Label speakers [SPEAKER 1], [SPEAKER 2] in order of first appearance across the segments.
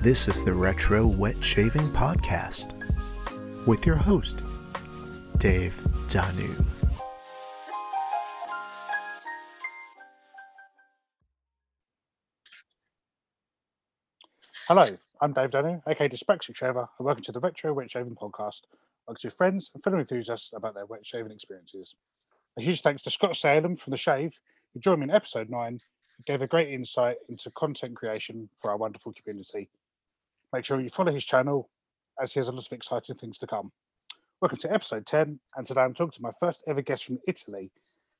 [SPEAKER 1] This is the Retro Wet Shaving Podcast with your host, Dave Danu.
[SPEAKER 2] Hello, I'm Dave Danu, aka Dyspraxic Shaver, and welcome to the Retro Wet Shaving Podcast. I to friends and fellow enthusiasts about their wet shaving experiences. A huge thanks to Scott Salem from The Shave, who joined me in episode 9 and gave a great insight into content creation for our wonderful community. Make sure you follow his channel as he has a lot of exciting things to come. Welcome to episode 10, and today I'm talking to my first ever guest from Italy.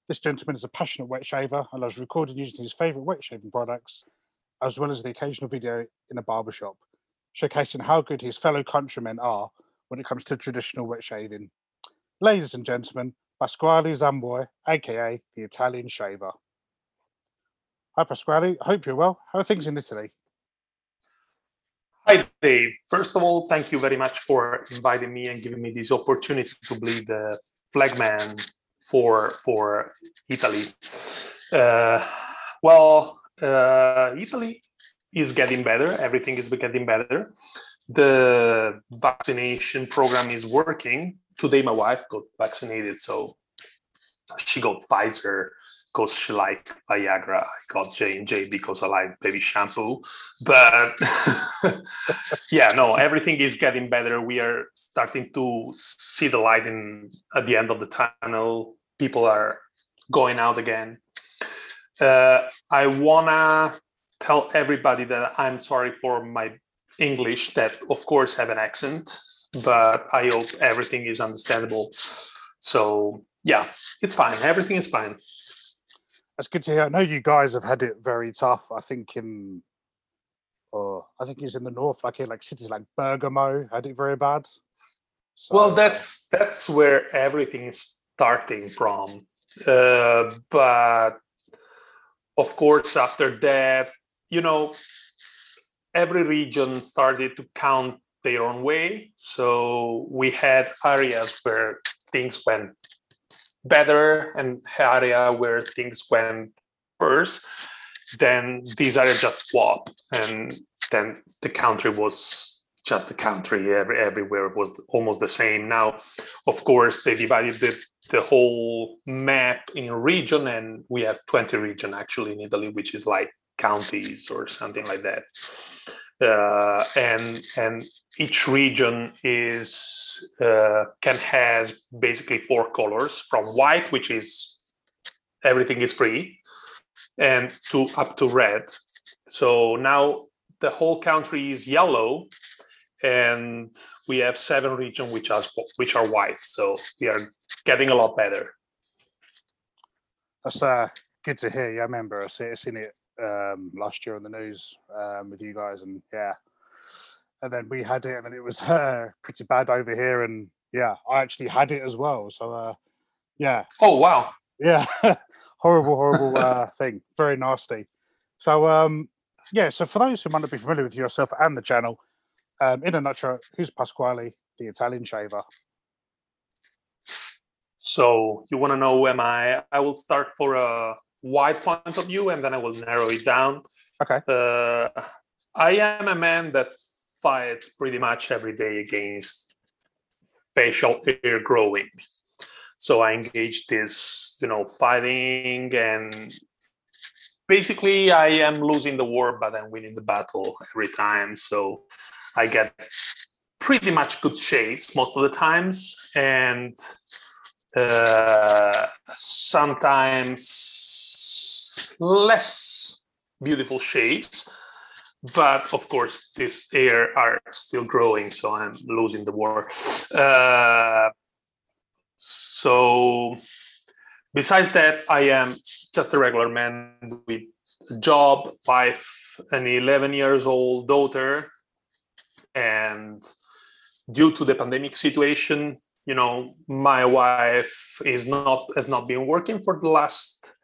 [SPEAKER 2] This gentleman is a passionate wet shaver and loves recording using his favourite wet shaving products, as well as the occasional video in a barbershop, showcasing how good his fellow countrymen are when it comes to traditional wet shaving. Ladies and gentlemen, Pasquale Zamboi, aka the Italian Shaver. Hi Pasquale, hope you're well. How are things in Italy?
[SPEAKER 3] Hi Dave. First of all, thank you very much for inviting me and giving me this opportunity to be the flagman for for Italy. Uh, well, uh, Italy is getting better. Everything is getting better the vaccination program is working. Today, my wife got vaccinated, so she got Pfizer because she liked Viagra. I got J and J because I like baby shampoo. But yeah, no, everything is getting better. We are starting to see the light in at the end of the tunnel. People are going out again. Uh, I wanna tell everybody that I'm sorry for my English that, of course, have an accent, but I hope everything is understandable. So, yeah, it's fine. Everything is fine.
[SPEAKER 2] That's good to hear. I know you guys have had it very tough. I think in, oh, I think it's in the north, like in like cities like Bergamo, had it very bad.
[SPEAKER 3] So, well, that's that's where everything is starting from. Uh, but of course, after that, you know, every region started to count their own way. So we had areas where things went better and area where things went worse. Then these are just swap, and then the country was just the country. Every, everywhere was almost the same. Now, of course, they divided the, the whole map in region, and we have 20 region actually in Italy, which is like counties or something like that uh, and and each region is uh, can has basically four colors from white which is everything is free and to up to red. So now the whole country is yellow and we have seven regions which are which are white. So we are getting a lot better.
[SPEAKER 2] That's uh, good to hear. Yeah i remember i seen it um, last year on the news um, with you guys, and yeah, and then we had it, and then it was uh, pretty bad over here, and yeah, I actually had it as well. So uh, yeah.
[SPEAKER 3] Oh wow.
[SPEAKER 2] Yeah, horrible, horrible uh, thing. Very nasty. So um, yeah, so for those who might not be familiar with yourself and the channel, um, in a nutshell, who's Pasquale, the Italian shaver?
[SPEAKER 3] So you want to know who am I? I will start for a wide point of view and then I will narrow it down.
[SPEAKER 2] Okay.
[SPEAKER 3] Uh, I am a man that fights pretty much every day against facial hair growing. So I engage this, you know, fighting and basically I am losing the war, but I'm winning the battle every time. So I get pretty much good shapes most of the times and uh, sometimes less beautiful shapes but of course these air are still growing so i'm losing the war. Uh, so besides that i am just a regular man with a job wife an 11 years old daughter and due to the pandemic situation you know my wife is not has not been working for the last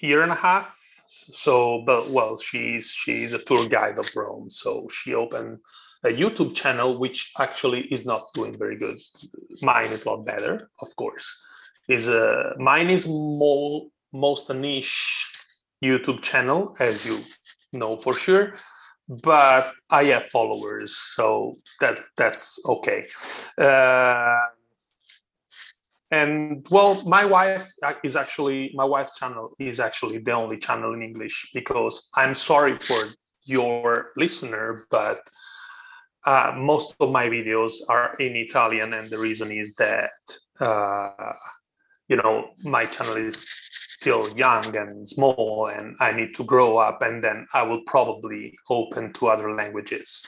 [SPEAKER 3] year and a half. So, but well, she's she's a tour guide of Rome. So she opened a YouTube channel, which actually is not doing very good. Mine is a lot better, of course. Is a mine is more most a niche YouTube channel, as you know for sure. but I have followers, so that that's okay. Uh, and well, my wife is actually my wife's channel is actually the only channel in English because I'm sorry for your listener, but uh, most of my videos are in Italian, and the reason is that uh, you know my channel is still young and small and I need to grow up and then I will probably open to other languages.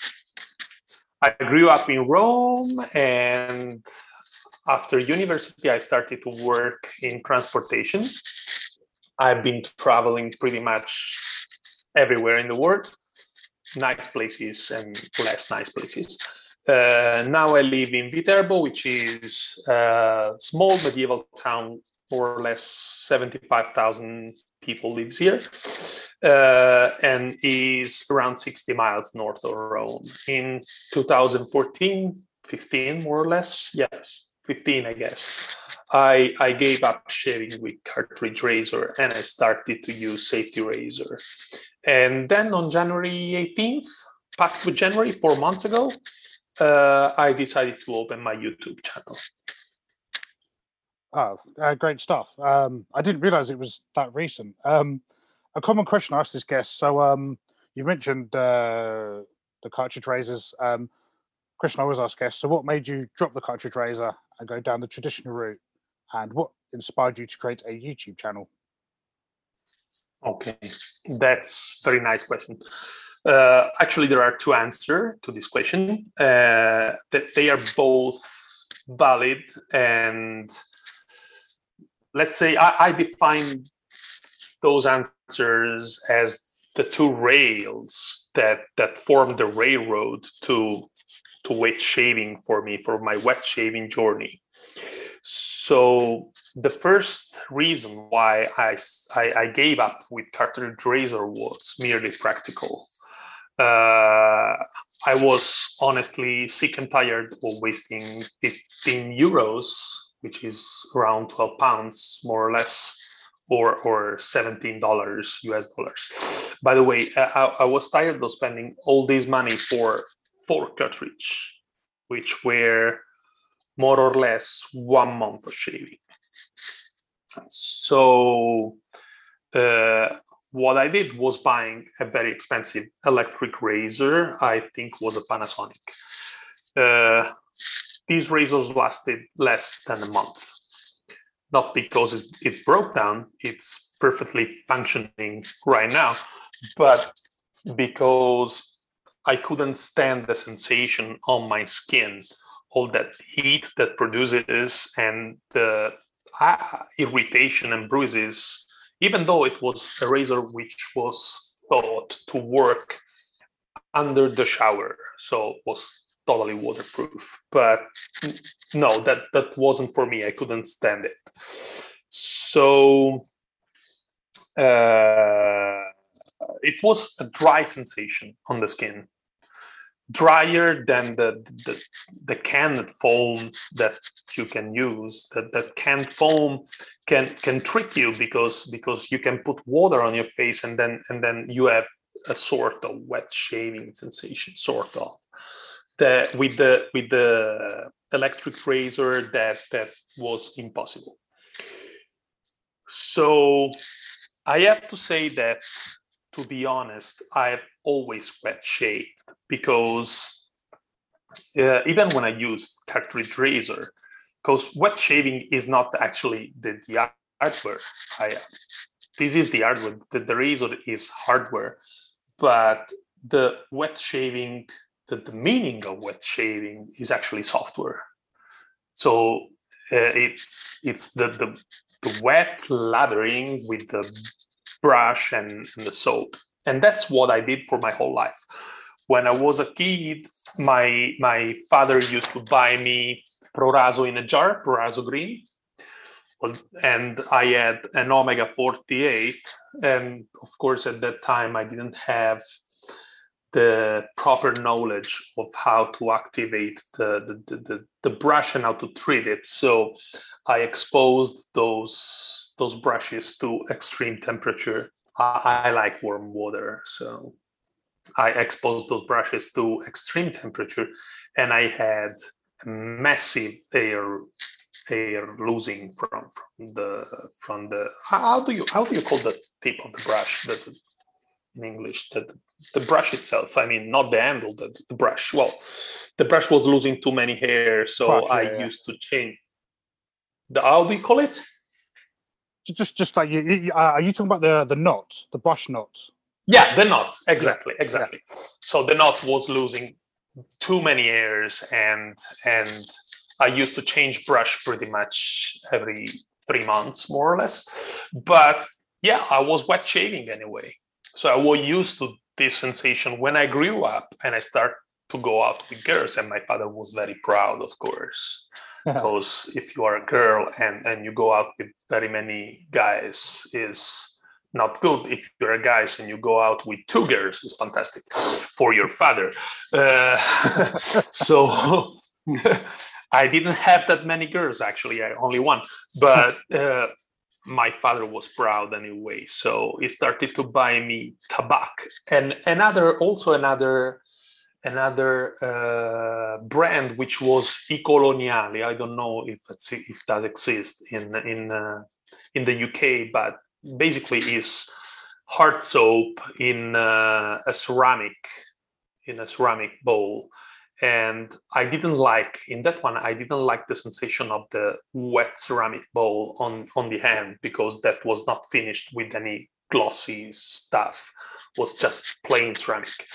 [SPEAKER 3] I grew up in Rome and after university I started to work in transportation. I've been traveling pretty much everywhere in the world, nice places and less nice places. Uh, now I live in Viterbo, which is a small medieval town more or less 75,000 people lives here uh, and is around 60 miles north of Rome. In 2014, 15 more or less, yes, 15 I guess. I, I gave up shaving with cartridge razor and I started to use safety razor. And then on January 18th, past January, four months ago, uh, I decided to open my YouTube channel.
[SPEAKER 2] Oh, uh, great stuff. Um, I didn't realize it was that recent. Um, a common question I asked this guest. So um, you mentioned uh, the cartridge razors. Um, question I always ask guests. So what made you drop the cartridge razor and go down the traditional route? And what inspired you to create a YouTube channel?
[SPEAKER 3] Okay, that's very nice question. Uh, actually, there are two answers to this question. Uh, that they are both valid and let's say I, I define those answers as the two rails that that form the railroad to to wet shaving for me for my wet shaving journey. So the first reason why I, I, I gave up with cartridge razor was merely practical. Uh, i was honestly sick and tired of wasting 15 euros which is around 12 pounds more or less or or 17 dollars us dollars. By the way I, I, was tired of spending all this money for four cartridge which were more or less one month of shaving so uh, what i did was buying a very expensive electric razor i think was a panasonic uh, these razors lasted less than a month. Not because it broke down, it's perfectly functioning right now, but because I couldn't stand the sensation on my skin, all that heat that produces and the uh, irritation and bruises, even though it was a razor which was thought to work under the shower, so was totally waterproof. But no, that that wasn't for me. I couldn't stand it. So uh, it was a dry sensation on the skin, drier than the the, the canned foam that you can use. That that canned foam can can trick you because because you can put water on your face and then and then you have a sort of wet shaving sensation, sort of that with the with the electric razor that that was impossible so i have to say that to be honest i've always wet shaved because uh, even when i used cartridge razor because wet shaving is not actually the, the hardware I, this is the hardware the, the razor is hardware but the wet shaving that the meaning of wet shaving is actually software. So uh, it's it's the, the, the wet lathering with the brush and, and, the soap, and that's what I did for my whole life. When I was a kid, my my father used to buy me Proraso in a jar, Proraso green, and I had an Omega 48, and of course at that time I didn't have the proper knowledge of how to activate the, the, the, the, brush and how to treat it. So I exposed those those brushes to extreme temperature. I, I like warm water, so I exposed those brushes to extreme temperature, and I had massive air air losing from from the from the how do you how do you call the tip of the brush that in English that the brush itself I mean not the handle the, the brush well the brush was losing too many hairs so I yeah. used to change the how do you call it
[SPEAKER 2] just just like you, uh, are you talking about the the knot the brush knot
[SPEAKER 3] yeah the knot exactly exactly yeah. so the knot was losing too many hairs and and I used to change brush pretty much every three months, more or less. But yeah, I was wet shaving anyway. So I was used to this sensation when I grew up and I start to go out with girls. And my father was very proud, of course. Because if you are a girl and, and you go out with very many guys is not good. If you're a guy and you go out with two girls is fantastic for your father. Uh, so I didn't have that many girls actually, I only one. But uh, my father was proud anyway, so he started to buy me tobacco and another also another another uh, brand which was I Coloniali. I don't know if if that exists in in uh, in the UK, but basically is hard soap in uh, a ceramic in a ceramic bowl and i didn't like in that one i didn't like the sensation of the wet ceramic bowl on on the hand because that was not finished with any glossy stuff was just plain ceramic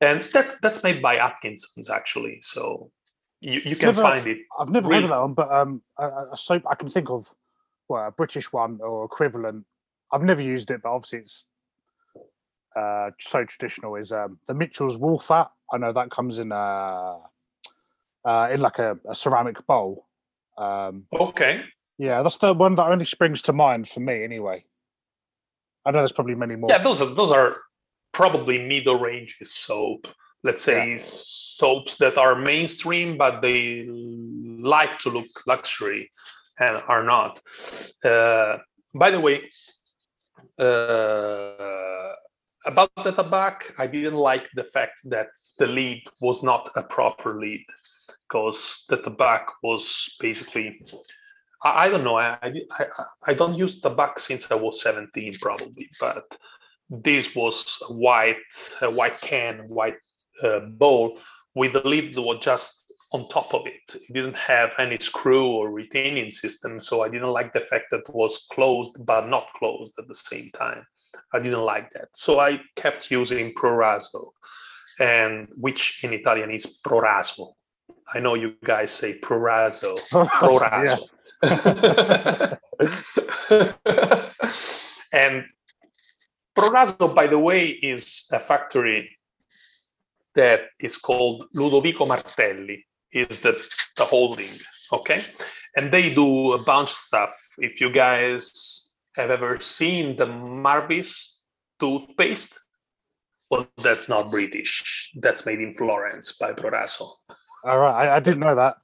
[SPEAKER 3] and that that's made by atkinson's actually so you, you can
[SPEAKER 2] never,
[SPEAKER 3] find it
[SPEAKER 2] i've never really. heard of that one but um a, a, soap i can think of well a british one or equivalent i've never used it but obviously it's uh, so traditional is um, the Mitchell's wool fat. I know that comes in uh, uh, in like a, a ceramic bowl. Um,
[SPEAKER 3] okay.
[SPEAKER 2] Yeah, that's the one that only springs to mind for me, anyway. I know there's probably many more.
[SPEAKER 3] Yeah, those are those are probably middle ranges soap. Let's say yeah. soaps that are mainstream, but they like to look luxury and are not. Uh, by the way, uh, about the tobacco, I didn't like the fact that the lead was not a proper lead because the tobacco was basically I, I don't know I, I I don't use tobacco since I was 17 probably but this was a white a white can white uh, bowl with the lid that was just on top of it. It didn't have any screw or retaining system, so I didn't like the fact that it was closed but not closed at the same time. I didn't like that. So I kept using Proraso, and which in Italian is Proraso. I know you guys say Proraso, oh, Proraso. and Proraso, by the way, is a factory that is called Ludovico Martelli, is the, the holding, okay? And they do a bunch of stuff. If you guys have ever seen the Marvis toothpaste? Well, that's not British. That's made in Florence by Proraso.
[SPEAKER 2] All right, I, I didn't know that.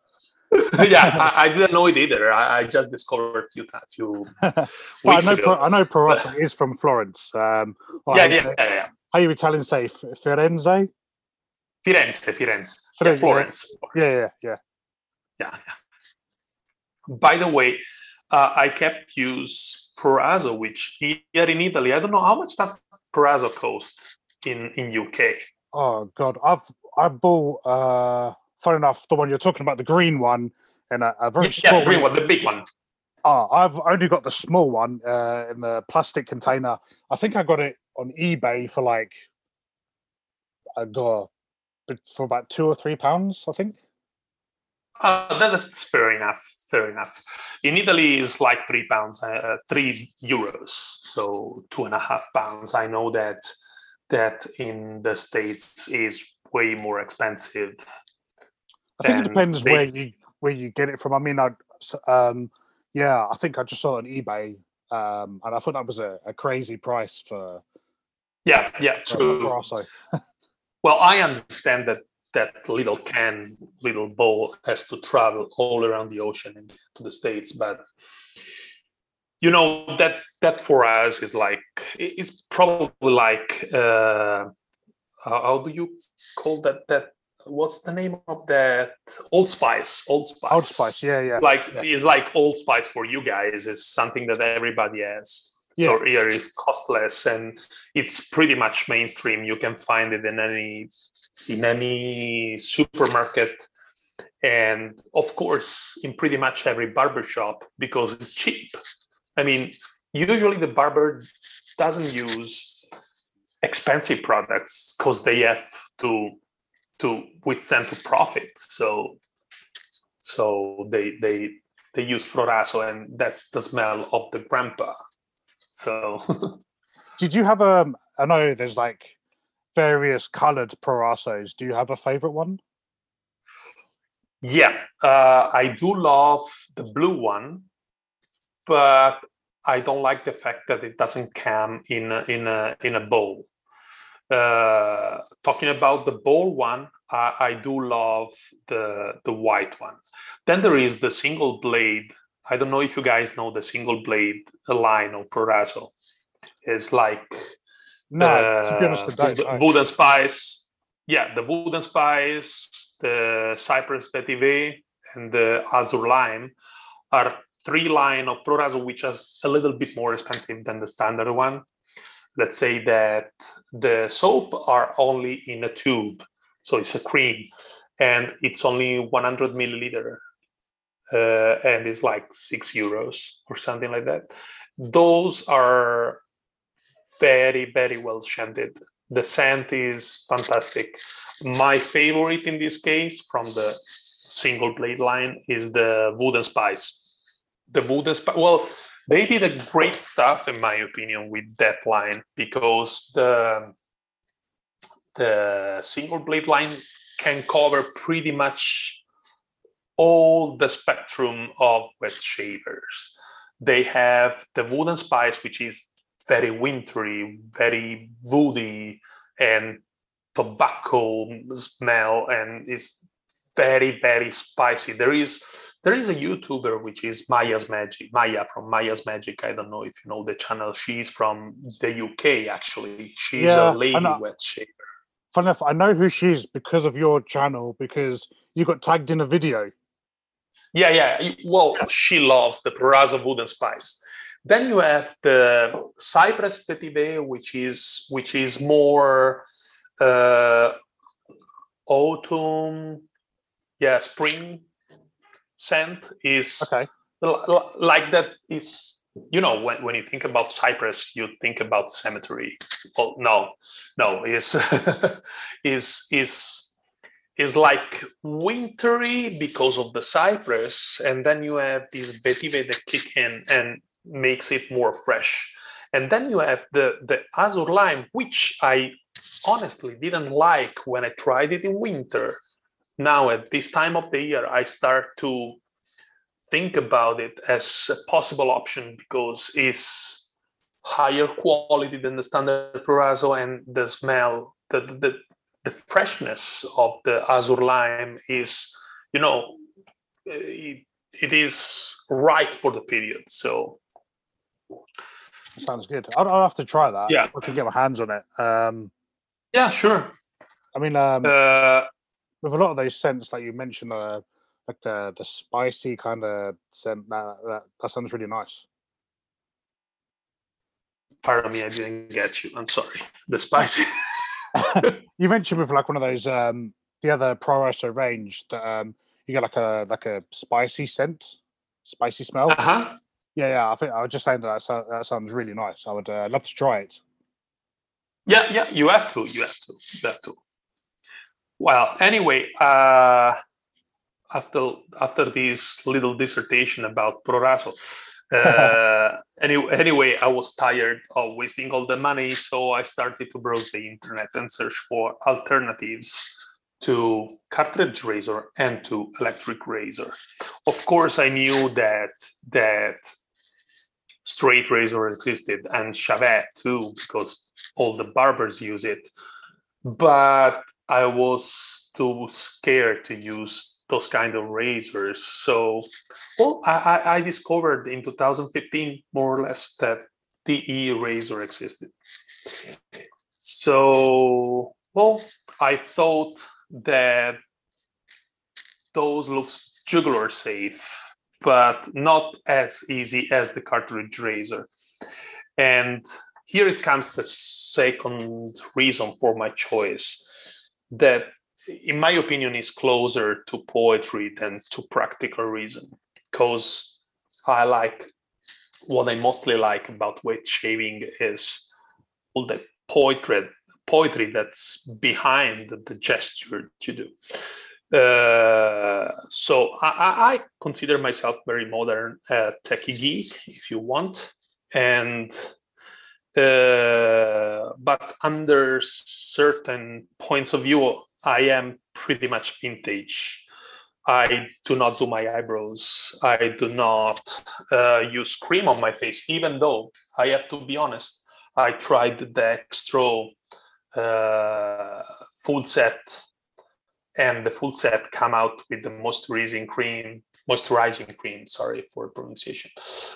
[SPEAKER 3] yeah, I, I, didn't know it either. I, I just discovered a few a few weeks
[SPEAKER 2] I know,
[SPEAKER 3] ago.
[SPEAKER 2] I know Proraso is from Florence. Um,
[SPEAKER 3] yeah, yeah, yeah, yeah,
[SPEAKER 2] How you Italian say Firenze?
[SPEAKER 3] Firenze, Firenze. Yeah, Florence.
[SPEAKER 2] Yeah, yeah, yeah.
[SPEAKER 3] Yeah, yeah. By the way, uh, I kept use Proraso, which here in Italy, I don't know how much does Proraso cost in in UK.
[SPEAKER 2] Oh God, I've I bought. uh Fun enough, the one you're talking about, the green one, and a, a very
[SPEAKER 3] yeah, small the green one, the big one.
[SPEAKER 2] Oh, I've only got the small one uh, in the plastic container. I think I got it on eBay for like I got for about two or three pounds. I think.
[SPEAKER 3] Uh, that's fair enough. Fair enough. In Italy, it's like three pounds, uh, three euros, so two and a half pounds. I know that that in the states is way more expensive.
[SPEAKER 2] I think it depends they... where you where you get it from. I mean, I um, yeah, I think I just saw it on eBay, um, and I thought that was a, a crazy price for.
[SPEAKER 3] Yeah, yeah, true. well, I understand that that little can, little bowl has to travel all around the ocean and to the states. But you know that that for us is like it's probably like uh, uh, how do you call that that what's the name of that? Old spice old spice.
[SPEAKER 2] Old Spice, yeah, yeah.
[SPEAKER 3] Like
[SPEAKER 2] yeah.
[SPEAKER 3] it's like old spice for you guys. Is something that everybody has. Yeah. so here is costless and it's pretty much mainstream. You can find it in any in any supermarket. And of course in pretty much every barber shop because it's cheap. I mean usually the barber doesn't use expensive products because they have to to withstand to profit so so they they they use Proraso and that's the smell of the grandpa so
[SPEAKER 2] Did you have um? I know there's like various coloured Prorasos. Do you have a favourite one?
[SPEAKER 3] yeah uh, i do love the blue one but i don't like the fact that it doesn't come in a, in a in a bowl uh, talking about the bowl one I, I do love the the white one then there is the single blade i don't know if you guys know the single blade line of proraso it's like
[SPEAKER 2] No, to be honest,
[SPEAKER 3] uh,
[SPEAKER 2] don't.
[SPEAKER 3] wood- and spice. Yeah, the wood and spice, the cypress vetiver, and the azure lime are three line of Proraso, which is a little bit more expensive than the standard one. Let's say that the soap are only in a tube, so it's a cream, and it's only 100 milliliter, uh, and it's like six euros or something like that. Those are very very well scented. The scent is fantastic. My favorite in this case from the single blade line is the wooden spice. The wooden spice well they did a great stuff in my opinion with that line because the the single blade line can cover pretty much all the spectrum of wet shavers they have the wooden spice which is very wintry, very woody, and tobacco smell, and it's very very spicy. There is there is a YouTuber which is Maya's Magic, Maya from Maya's Magic. I don't know if you know the channel. She's from the UK actually. She's
[SPEAKER 2] Yeah,
[SPEAKER 3] a lady wet shaver.
[SPEAKER 2] Funny enough, I know who she is because of your channel because you got tagged in a video.
[SPEAKER 3] Yeah, yeah. Well, she loves the Proraso wooden spice. Then you have the Cypress vetiver, which is which is more uh, autumn, yeah, spring scent is
[SPEAKER 2] Okay.
[SPEAKER 3] l- l- like that is you know when, when you think about cypress you think about cemetery. Oh no no is is is is like wintry because of the cypress and then you have these vetiver that kick in and makes it more fresh. And then you have the the azure lime which i honestly didn't like when i tried it in winter now at this time of the year i start to think about it as a possible option because it's higher quality than the standard Proraso and the smell, the, the, the freshness of the Azure lime is, you know, it, it is right for the period. So
[SPEAKER 2] Sounds good. I'll, I'll have to try that.
[SPEAKER 3] Yeah.
[SPEAKER 2] I can get my hands on it. Um,
[SPEAKER 3] yeah, sure.
[SPEAKER 2] I mean, um,
[SPEAKER 3] Uh,
[SPEAKER 2] with a lot of those scents, like you mentioned, uh, like the the spicy kind of scent, that, that that sounds really nice.
[SPEAKER 3] pardon me, I didn't get you. I'm sorry. The spicy.
[SPEAKER 2] you mentioned with like one of those um the other Proraso range that um you get like a like a spicy scent, spicy smell.
[SPEAKER 3] uh-huh.
[SPEAKER 2] Yeah, yeah. I think I was just saying that that, so- that sounds really nice. I would uh, love to try it.
[SPEAKER 3] Yeah, yeah, you have to. You have to. You have to. Well, anyway, uh, after after this little dissertation about Proraso, uh, anyway, anyway, I was tired of wasting all the money, so I started to browse the internet and search for alternatives to cartridge razor and to electric razor. Of course, I knew that that straight razor existed and shavette too, because all the barbers use it. But I was too scared to use those kind of razors. So, well, I, I- discovered in 2015, more or less, that DE razor existed. So well, I thought that those looks jugular safe, but not as easy as the cartridge razor. And here it comes the second reason for my choice that in my opinion is closer to poetry than to practical reason. Because i like what i mostly like about wet shaving is all the poetry poetry that's behind the gesture you do. Uh, so I, I, consider myself very modern uh, techie geek if you want. And uh, but under certain points of view I am pretty much vintage. I do not do my eyebrows. I do not uh, use cream on my face, even though I have to be honest. I tried the Dextro uh, full set, and the full set come out with the moisturizing cream, moisturizing cream. Sorry for pronunciation.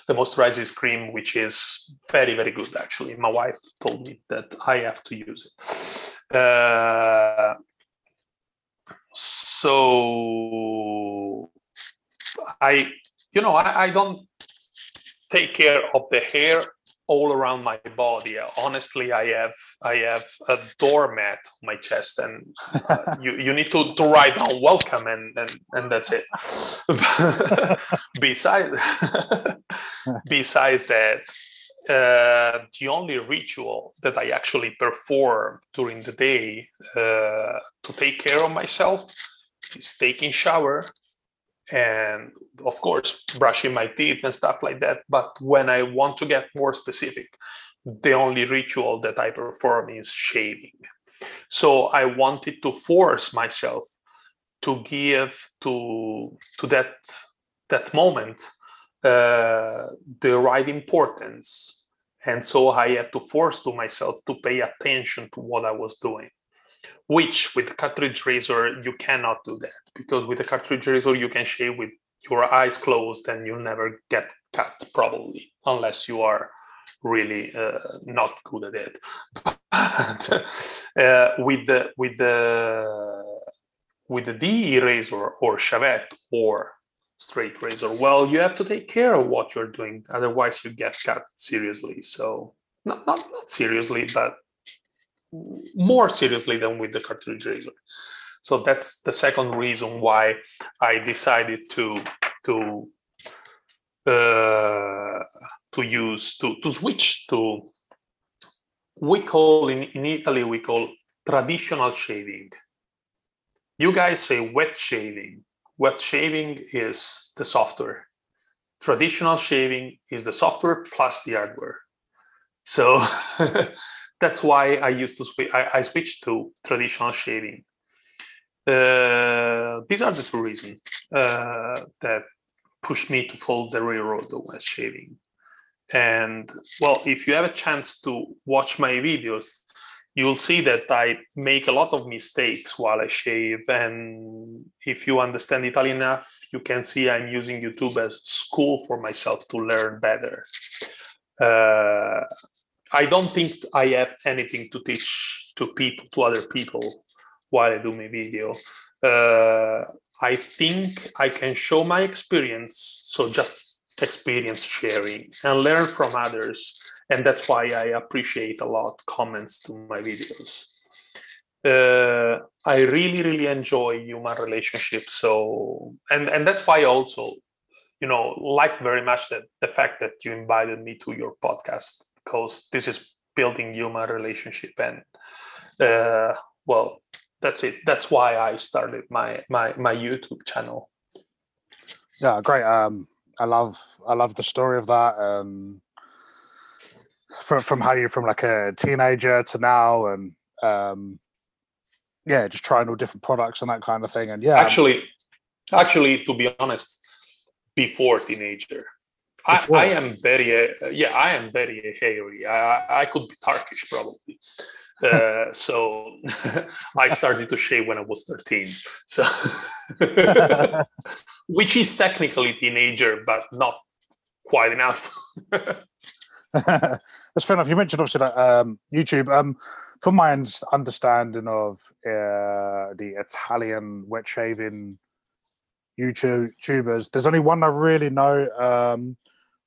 [SPEAKER 3] The moisturizing cream, which is very very good actually. My wife told me that I have to use it. Uh, so I, you know, I, I don't take care of the hair all around my body. Honestly, I have I have a doormat on my chest, and uh, you you need to to write down welcome, and and and that's it. besides besides that, uh, the only ritual that I actually perform during the day uh, to take care of myself is taking shower and of course brushing my teeth and stuff like that. But when i want to get more specific the only ritual that i perform is shaving. So i wanted to force myself to give to to that that moment uh, the right importance. And so i had to force to myself to pay attention to what i was doing which with cartridge razor you cannot do that because with the cartridge razor you can shave with your eyes closed and you'll never get cut probably unless you are really uh, not good at it. But, uh, with the with the with the DE razor or shavette or straight razor well you have to take care of what you're doing otherwise you get cut seriously. So not not, not seriously but more seriously than with the cartridge razor. So that's the second reason why I decided to to uh, to use to to switch to we call in, in Italy we call traditional shaving. You guys say wet shaving. Wet shaving is the software. Traditional shaving is the software plus the hardware. So that's why I used to switch. I, I switched to traditional shaving. Uh, these are the two reasons uh, that pushed me to follow the railroad of shaving. And well, if you have a chance to watch my videos, you'll see that I make a lot of mistakes while I shave. And if you understand Italian enough, you can see I'm using YouTube as school for myself to learn better. Uh, I don't think I have anything to teach to people, to other people, while I do my video. Uh, I think I can show my experience, so just experience sharing and learn from others, and that's why I appreciate a lot comments to my videos. Uh, I really, really enjoy human relationships. So, and and that's why I also, you know, like very much that the fact that you invited me to your podcast because this is building human relationship and uh, well that's it. That's why i started my my my youtube channel.
[SPEAKER 2] Yeah great. Um i love i love the story of that um from from how you're from like a teenager to now and um yeah just trying all different products and that kind of thing. And yeah
[SPEAKER 3] actually actually to be honest before teenager I, I, am very uh, yeah i am very hairy i, I could be turkish probably uh, so i started to shave when i was 13 so which is technically teenager but not quite enough
[SPEAKER 2] That's fair enough. You mentioned obviously that um, YouTube. Um, from my understanding of uh, the Italian wet shaving YouTube YouTubers, there's only one I really know. Um,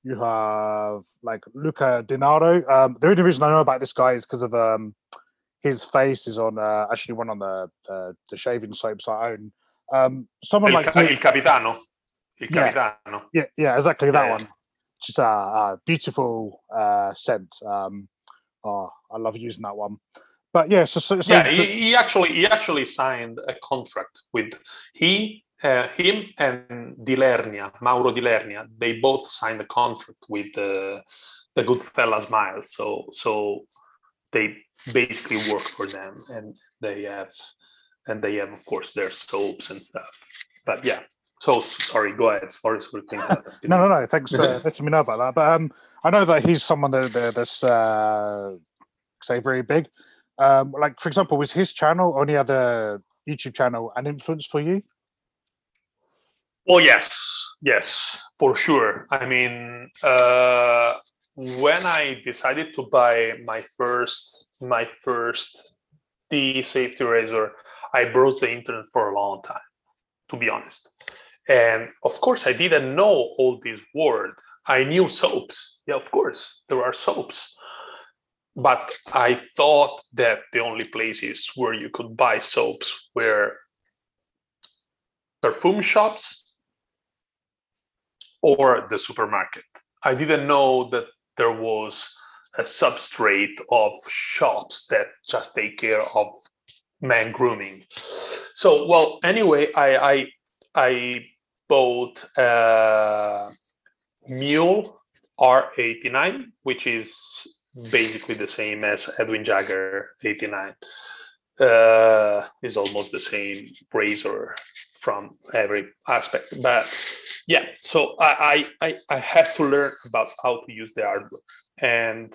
[SPEAKER 2] you have like Luca Di Nardo. Um, the only reason I know about this guy is because of um, his face is on uh, actually one on the uh, the shaving soaps I own. Um, someone
[SPEAKER 3] Il,
[SPEAKER 2] like
[SPEAKER 3] il Capitano. Il
[SPEAKER 2] Yeah.
[SPEAKER 3] Capitano.
[SPEAKER 2] yeah, yeah, exactly that one. Just a, a beautiful uh, scent. Um, oh, I love using that one. But yeah, so, so, so
[SPEAKER 3] yeah, he, he actually he actually signed a contract with he uh, him and Di Lernia, Mauro Di Lernia. They both signed a contract with uh, the Goodfellas' Smile. So so they basically work for them, and they have and they have of course their soaps and stuff. But yeah. So sorry, go ahead. Sorry thinking
[SPEAKER 2] no, no, no. Thanks for letting me know about that. But um, I know that he's someone that, that that's uh, say very big. Um, like for example, was his channel or any other YouTube channel an influence for you?
[SPEAKER 3] Oh yes, yes, for sure. I mean, uh, when I decided to buy my first my first D safety razor, I browsed the internet for a long time, to be honest. And of course, I didn't know all these words. I knew soaps. Yeah, of course, there are soaps. But I thought that the only places where you could buy soaps were perfume shops or the supermarket. I didn't know that there was a substrate of shops that just take care of man grooming. So, well, anyway, I I, I bought a Mühle R89, which is basically the same as Edwin Jagger 89. Uh, is almost the same razor from every aspect, but yeah so I, I i had to learn about how to use the hardware and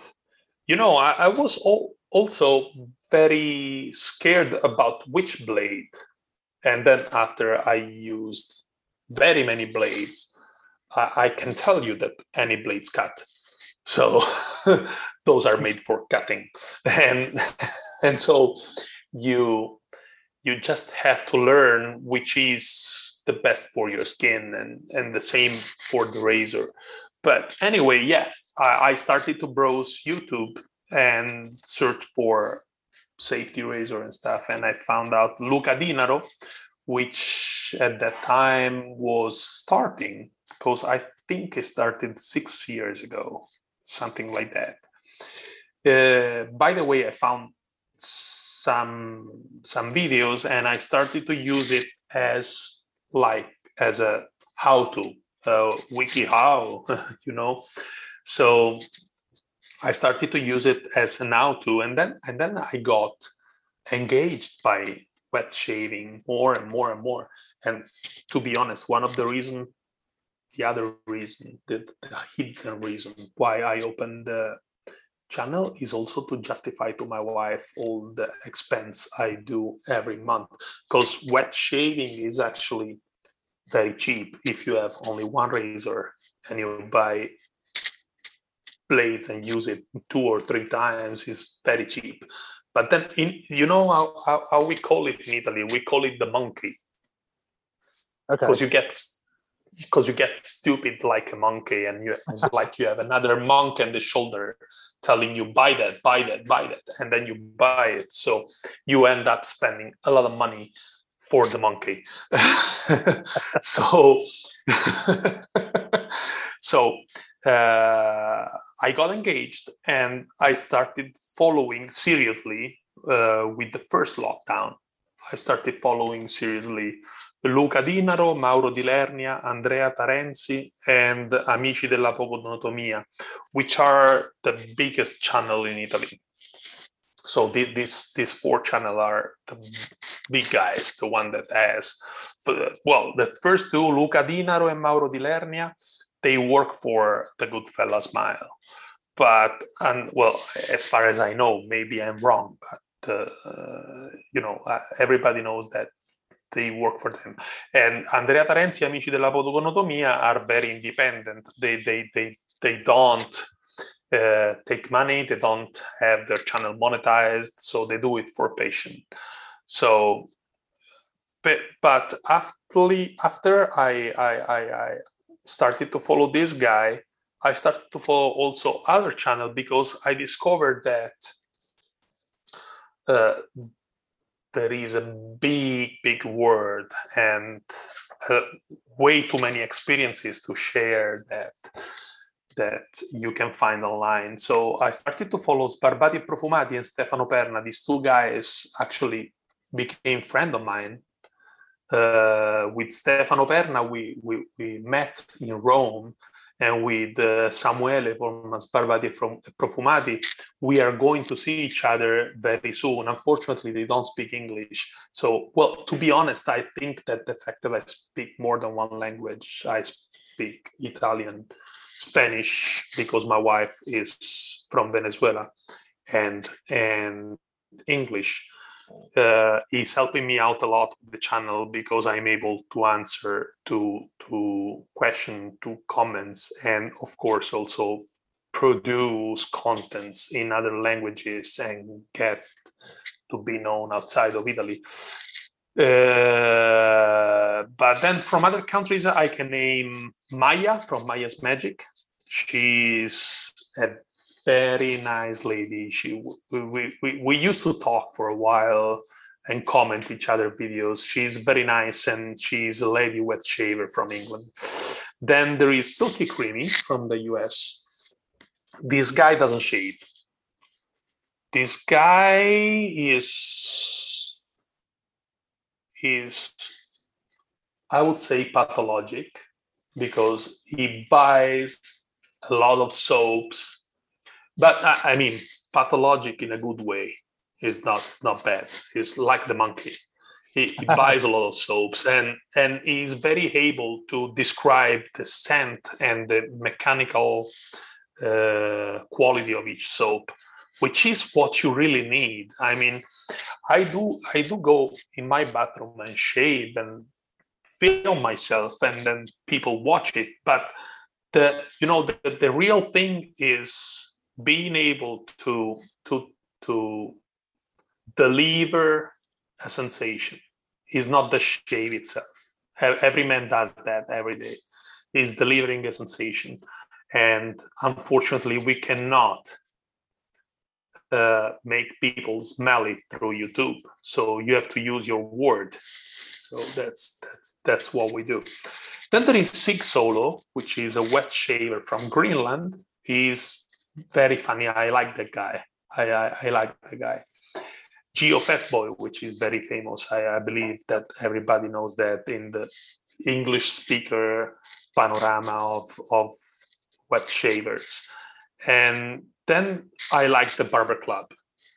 [SPEAKER 3] you know i, I was al- also very scared about which blade. And then after i used very many blades i, I can tell you that any blades cut. So those are made for cutting. And and so you you just have to learn which is the best for your skin and and the same for the razor. But anyway yeah I, I started to browse youtube and search for safety razor and stuff and i found out luca dinaro which at that time was starting because i think it started six years ago something like that. Uh, by the way i found some some videos and i started to use it as like as a how to uh, wiki how you know? So i started to use it as an how to and then and then i got engaged by wet shaving more and more and more. And to be honest one of the reason the other reason the, the hidden reason why i opened the channel is also to justify to my wife all the expense i do every month. Because wet shaving is actually very cheap if you have only one razor and you buy blades and use it two or three times is very cheap. But then in you know how, how, how we call it in italy? We call it the monkey.
[SPEAKER 2] Okay.
[SPEAKER 3] because you get because you get stupid like a monkey and you it's like you have another monk on the shoulder telling you buy that buy that buy that and then you buy it. So you end up spending a lot of money for the monkey so so uh, i got engaged and i started following seriously uh, with the first lockdown i started following seriously Luca Dinaro, Mauro Di Lernia, Andrea Tarenzi, and Amici della Pogonotomia, which are the biggest channel in Italy. So the- these these four channel are the big guys, the one that has, well, the first two, Luca Dinaro and Mauro Di Lernia, they work for the Goodfellas' Smile. But and well, as far as I know, maybe I'm wrong, but uh, you know, uh, everybody knows that they work for them. And Andrea Tarenzi, Amici della Pogonotomia, are very independent. They they they they don't uh, take money. They don't have their channel monetized, so they do it for passion. So, but, but after after I, I, I, I started to follow this guy, I started to follow also other channel because I discovered that uh, there is a big, big world and uh, way too many experiences to share that that you can find online. So I started to follow Sbarbati Profumati and Stefano Perna. These two guys actually became friend of mine. Uh, with Stefano Perna, we, we, we met in Rome and with uh, Samuele from Sbarbati from Profumati, we are going to see each other very soon. Unfortunately, they don't speak English. So, well, to be honest, I think that the fact that I speak more than one language, I speak Italian, Spanish, because my wife is from Venezuela, and and English uh, is helping me out a lot with the channel because I'm able to answer to to question to comments and of course also produce contents in other languages and get to be known outside of Italy. Uh, but then from other countries, I can name Maya from Maya's Magic. She's a very nice lady. She we, we, we used to talk for a while and comment each other videos. She's very nice and she's a lady wet shaver from England. Then there is Silky Creamy from the US. This guy doesn't shave. This guy is is I would say pathologic because he buys a lot of soaps but I, I mean, pathologic in a good way is not it's not bad. He's like the monkey. He, he buys a lot of soaps and and he's very able to describe the scent and the mechanical uh, quality of each soap, which is what you really need. I mean, I do I do go in my bathroom and shave and film myself, and then people watch it. But the you know the, the real thing is being able to to to deliver a sensation is not the shave itself. Every man does that every day. Is delivering a sensation, and unfortunately, we cannot uh, make people smell it through YouTube. So you have to use your word. So that's that's that's what we do. Then there is Sig Solo, which is a wet shaver from Greenland. He's very funny. I like that guy. I, I, I like the guy. Geo Fatboy, which is very famous. I, I believe that everybody knows that in the English speaker panorama of, of wet shavers. And then I like the Barber Club.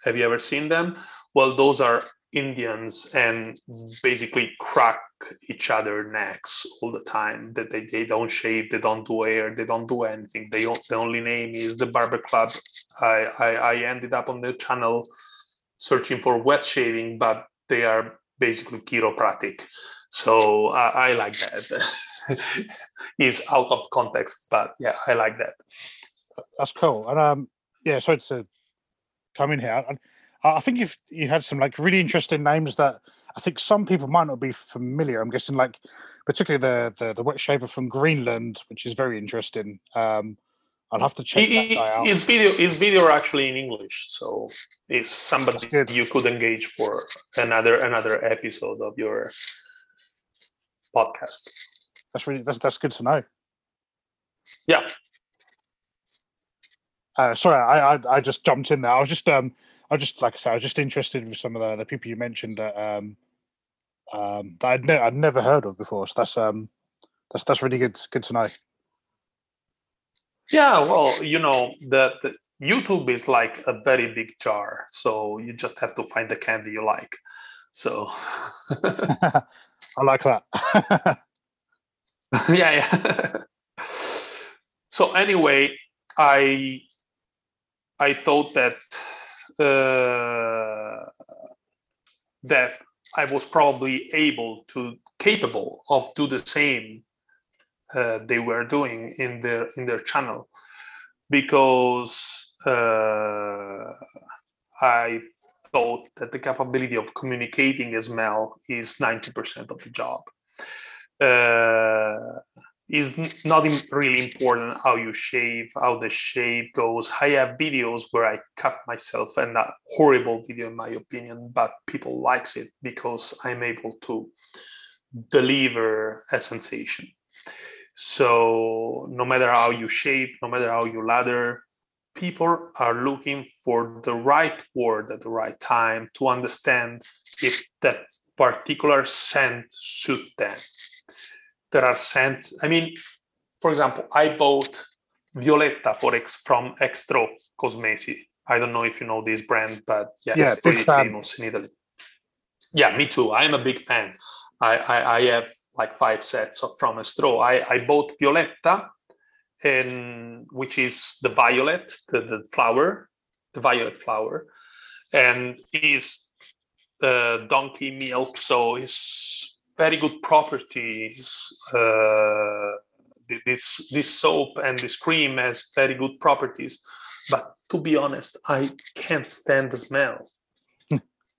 [SPEAKER 3] Have you ever seen them? Well, those are Indians and basically crack each other necks all the time. That they, they don't shave, they don't do hair, they don't do anything. They the only name is the Barber Club. I, I, I ended up on the channel searching for wet shaving, but they are basically chiropractic. So I like that. is out of context, but yeah, I like that.
[SPEAKER 2] That's cool. And um, yeah, sorry to come in here. And I think you've you had some like really interesting names that I think some people might not be familiar. I'm guessing like particularly the the, the wet shaver from Greenland, which is very interesting. Um, I'll have to check he, that guy out.
[SPEAKER 3] His video his video are actually in English, so it's somebody you could engage for another another episode of your podcast.
[SPEAKER 2] That's really that's that's good to know.
[SPEAKER 3] Yeah.
[SPEAKER 2] Uh, sorry, I, I I just jumped in there. I was just um I just like I said, I was just interested with some of the, the people you mentioned that um, um, that I'd, ne- I'd never heard of before. So that's um, that's that's really good good to know.
[SPEAKER 3] Yeah, well, you know, the, the YouTube is like a very big jar, so you just have to find the candy you like. So
[SPEAKER 2] I like that.
[SPEAKER 3] yeah, yeah. so anyway, I I thought that that I was probably able to capable of do the same uh, they were doing in their in their channel. because uh, I thought that the capability of communicating a smell is 90% of the job. Uh, is not really important how you shave, how the shave goes. I have videos where I cut myself, and a horrible video in my opinion, but people likes it because I'm able to deliver a sensation. So no matter how you shave, no matter how you lather, people are looking for the right word at the right time to understand if that particular scent suits them there are scents. I mean, for example, I bought Violetta for ex, from Estro Cosmesi. I don't know if you know this brand, but yeah, yeah it's pretty famous in Italy. Yeah, me too. I am a big fan. I, I, I have like five sets of, from Estro. I, I bought Violetta, and which is the violet, the, the flower, the violet flower, and is uh, donkey milk, so it's very good properties. Uh, this this soap and this cream has very good properties, but to be honest, I can't stand the smell. oh,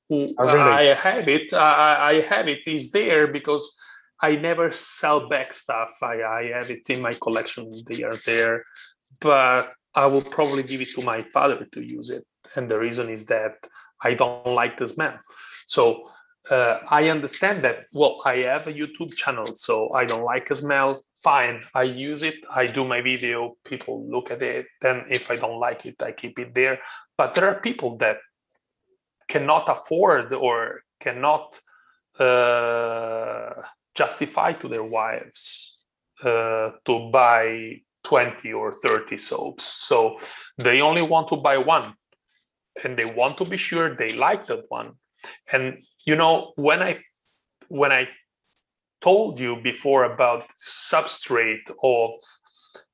[SPEAKER 3] really? I have it. I, I have it. It's there because I never sell back stuff. I, I have it in my collection. They are there, but I will probably give it to my father to use it. And the reason is that I don't like the smell. So uh, I understand that. Well, I have a YouTube channel, so I don't like a smell. Fine, I use it. I do my video. People look at it. Then, if I don't like it, I keep it there. But there are people that cannot afford or cannot uh, justify to their wives uh, to buy 20 or 30 soaps. So they only want to buy one and they want to be sure they like that one and you know when i when i told you before about substrate of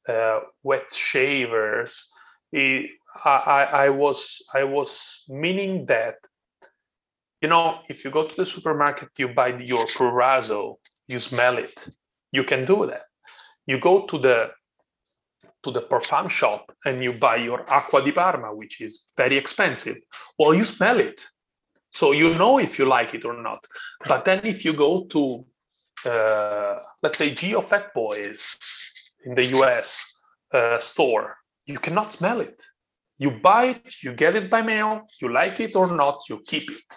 [SPEAKER 3] uh, wet shavers it, I, I was i was meaning that you know if you go to the supermarket you buy your Proraso you smell it you can do that. You go to the to the perfume shop and you buy your Acqua di Parma which is very expensive well you smell it so you know if you like it or not. But then if you go to, uh, let's say, Geo Fat Boys in the US uh, store, you cannot smell it. You buy it, you get it by mail, you like it or not, you keep it.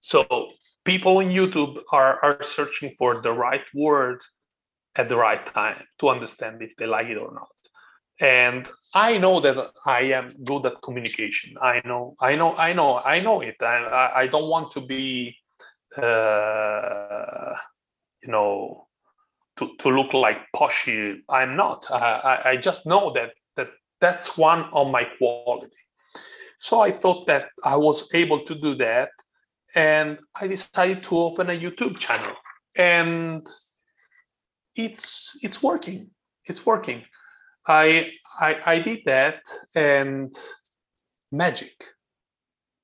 [SPEAKER 3] So people in YouTube are, are searching for the right word at the right time to understand if they like it or not and i know that i am good at communication. I know i know i know i know it. I, I don't want to be uh, you know to, to look like poshy i'm not. I, I just know that that that's one of my quality. So i thought that i was able to do that and i decided to open a youtube channel. And it's it's working. It's working I, I, I did that and magic.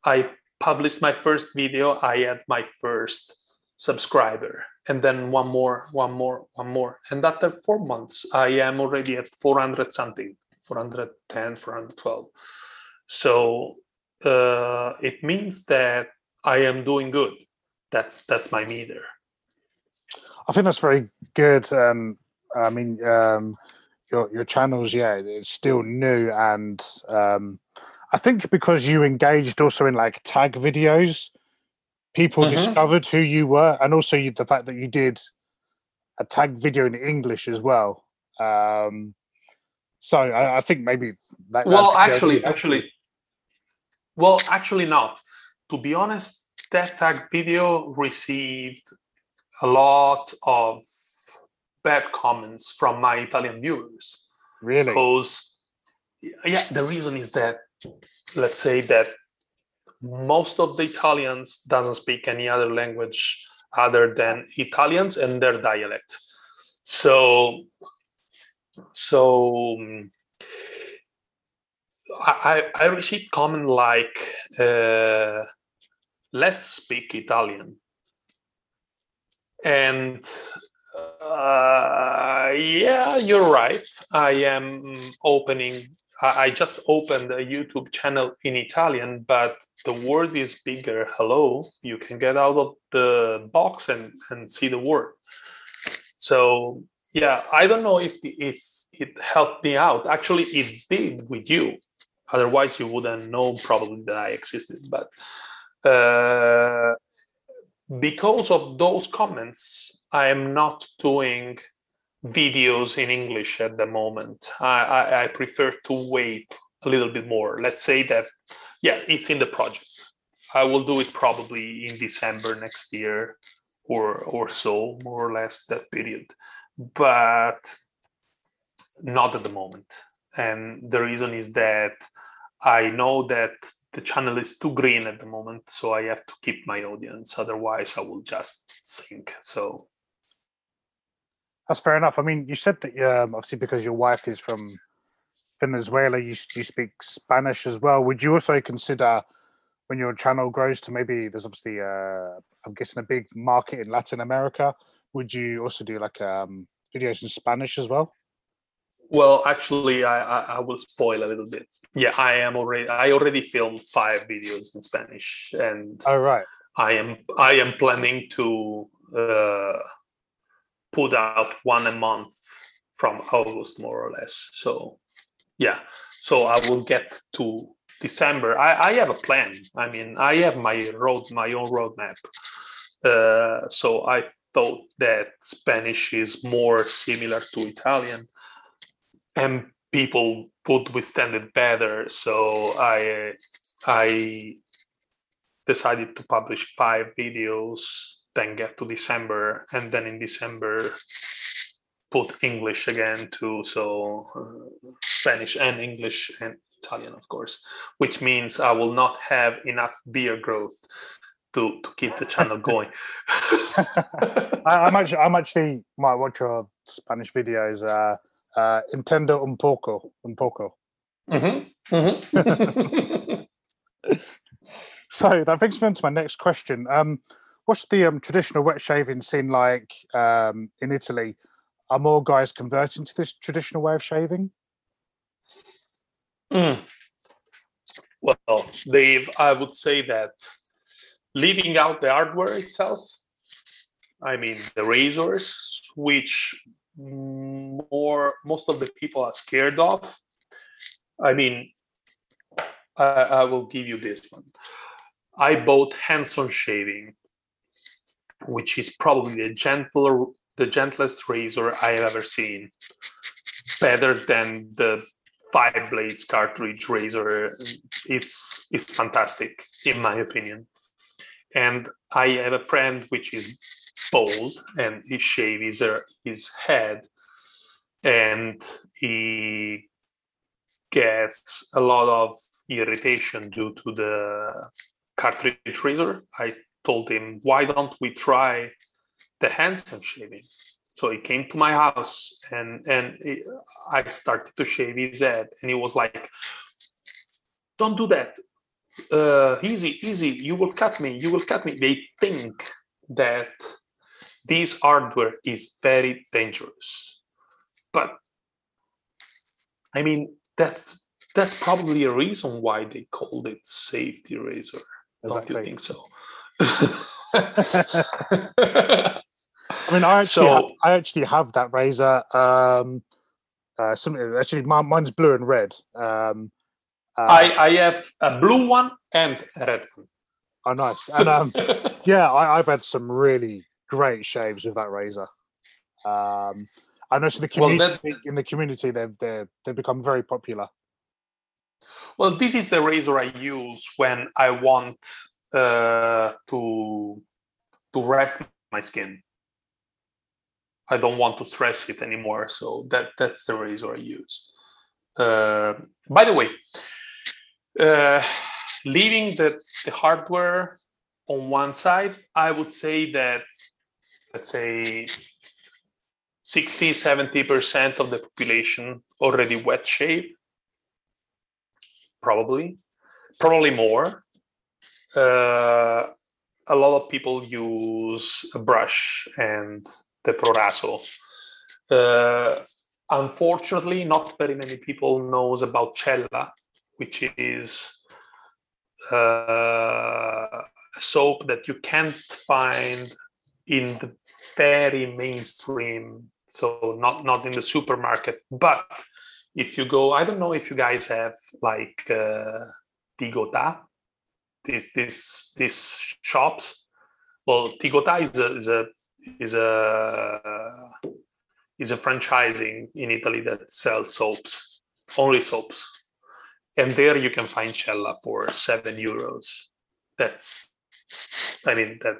[SPEAKER 3] I published my first video. I had my first subscriber, and then one more, one more, one more. And after four months, I am already at 400 something, 410, 412. So uh, it means that I am doing good. That's that's my meter.
[SPEAKER 2] I think that's very good. Um, I mean, um, your your channels, yeah, it's still new, and um, I think because you engaged also in like tag videos, people mm-hmm. discovered who you were, and also you, the fact that you did a tag video in English as well. Um, so I, I think maybe
[SPEAKER 3] that. Well, actually, actually, well, actually not. To be honest, that tag video received a lot of bad comments from my Italian viewers.
[SPEAKER 2] Really?
[SPEAKER 3] Because yeah, the reason is that let's say that most of the Italians doesn't speak any other language other than Italians and their dialect. So so I, I received comment like uh, let's speak Italian. And uh, yeah, you're right. I am opening I, just opened a YouTube channel in Italian, but the word is bigger. Hello, you can get out of the box and, and see the word. So yeah, I don't know if the, if it helped me out. Actually, it did with you. Otherwise, you wouldn't know probably that I existed. But uh, because of those comments, I am not doing videos in English at the moment. I, I, I, prefer to wait a little bit more. Let's say that, yeah, it's in the project. I will do it probably in December next year or or so, more or less that period, but not at the moment. And the reason is that I know that the channel is too green at the moment, so I have to keep my audience. Otherwise, I will just sink. So
[SPEAKER 2] that's fair enough. I mean, you said that um, obviously because your wife is from Venezuela, you you speak Spanish as well. Would you also consider when your channel grows to maybe there's obviously uh, I'm guessing a big market in Latin America. Would you also do like um, videos in Spanish as well?
[SPEAKER 3] Well, actually, I, I, I will spoil a little bit. Yeah, I am already. I already filmed five videos in Spanish, and
[SPEAKER 2] oh right,
[SPEAKER 3] I am I am planning to uh, put out one a month from August, more or less. So, yeah. So I will get to December. I, I have a plan. I mean, I have my road, my own roadmap. Uh, so I thought that Spanish is more similar to Italian, and people would withstand it better. So I I decided to publish five videos, then get to December, and then in December put English again too. So uh, Spanish and English and Italian, of course, which means I will not have enough beer growth to, to keep the channel going.
[SPEAKER 2] I, am actually, I'm actually might watch your Spanish videos. Uh, uh, Intendo un poco, un poco.
[SPEAKER 3] Mm-hmm. Mm-hmm.
[SPEAKER 2] so that brings me on to my next question. Um, what's the um, traditional wet shaving scene like um, in Italy? Are more guys converting to this traditional way of shaving?
[SPEAKER 3] Mm. Well, Dave, I would say that leaving out the hardware itself, I mean the razors, which more most of the people are scared of. I mean, I, I will give you this one. I bought Henson shaving, which is probably the gentler, the gentlest razor I have ever seen. Better than the five blades cartridge razor. It's it's fantastic in my opinion. And i have a friend which is bald and he shave his, uh, his head and he gets a lot of irritation due to the cartridge razor. I told him why don't we try the Henson shaving so he came to my house and and I started to shave his head, and he was like, "Don't do that. Uh, easy, easy. You will cut me. You will cut me." They think that this hardware is very dangerous, but I mean that's that's probably a reason why they called it safety razor. Exactly. Don't you think so?
[SPEAKER 2] I mean, I actually, so, have, I actually have that razor. Um, uh, something actually, mine, mine's blue and red. Um,
[SPEAKER 3] uh, I I have a blue one and a red one.
[SPEAKER 2] Oh, nice. And um, yeah, I, have had some really great shaves with that razor. Um, I know the community well, that, in the community they've they've they've become very popular.
[SPEAKER 3] Well, this is the razor I use when I want uh, to to rest my skin. I don't want to stress it anymore. So that that's the razor I use. Uh, by the way, uh, leaving the, the hardware on one side, I would say that let's say 60 70% of the population already wet shave probably probably more uh, a lot of people use a brush and the Proraso. Uh, unfortunately, not very many people knows about Cella, which is uh, a soap that you can't find in the very mainstream, so not not in the supermarket. But if you go, I don't know if you guys have like uh, Tigota, these these these shops. Well, Tigota is a is a is a is a franchising in Italy that sells soaps, only soaps, and there you can find Cella for seven euros. That's, I mean, that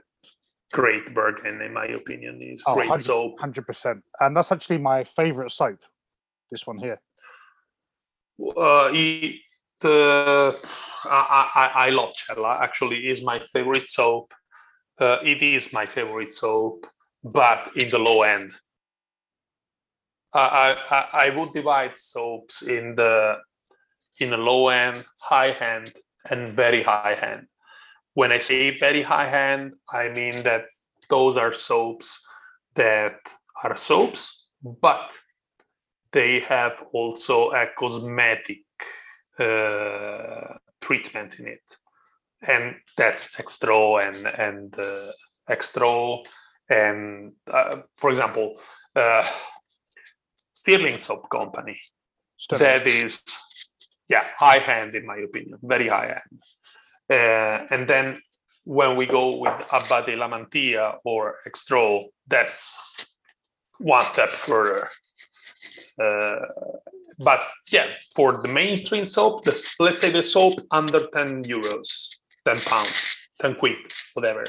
[SPEAKER 3] great bargain in my opinion. Is
[SPEAKER 2] Oh,
[SPEAKER 3] great
[SPEAKER 2] 100
[SPEAKER 3] soap.
[SPEAKER 2] Hundred percent, and that's actually my favorite soap. This one here.
[SPEAKER 3] Uh, it, uh, I, I, I love Cella. Actually, is my favorite soap. Uh, it is my favorite soap, but in the low end. I, I, I would divide soaps in the in a low end, high end, and very high end. When I say very high end, I mean that those are soaps that are soaps, but they have also a cosmetic uh, treatment in it, and that's extra and and uh, extra. And uh, for example, uh, Stirling Soap Company.
[SPEAKER 2] Stunning.
[SPEAKER 3] that is yeah high hand in my opinion very high end. Uh, and then when we go with abbate la mantia or estro that's one step further. Uh, but yeah for the mainstream soap this, let's say the soap under 10 euros 10 pounds 10 quid whatever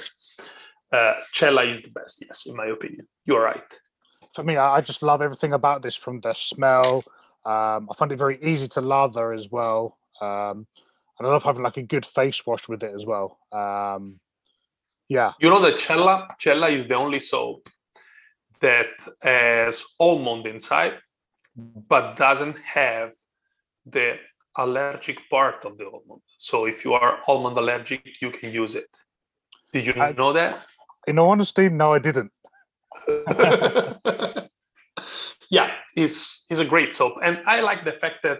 [SPEAKER 3] uh, cella is the best yes in my opinion you're right
[SPEAKER 2] For me, I I just love everything about this from the smell. Um, I find it very easy to lather as well, um, and I love having like a good face wash with it as well. Um, yeah,
[SPEAKER 3] You know the Cella, Cella is the only soap that has almond inside, but doesn't have the allergic part of the almond. So if you are almond allergic, you can use it. Did you
[SPEAKER 2] I-
[SPEAKER 3] know that?
[SPEAKER 2] in all honesty, no, I didn't.
[SPEAKER 3] yeah, it's is a great soap, and I like the fact that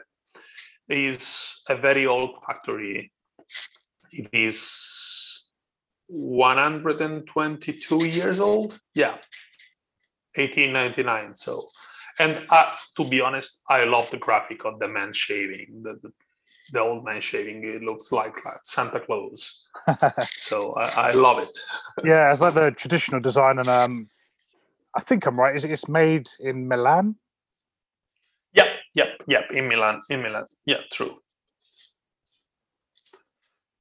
[SPEAKER 3] it's a very old factory. It is 122 years old. Yeah, 1899. So, and uh, to be honest, I love the graphic of the man shaving. The, the, the old man shaving. It looks like, like Santa Claus. So I, I love it.
[SPEAKER 2] yeah, it's like the traditional design, and um, I think I'm right. Is it? It's made in Milan.
[SPEAKER 3] Yep, yep, yep. In Milan, in Milan. Yeah, true.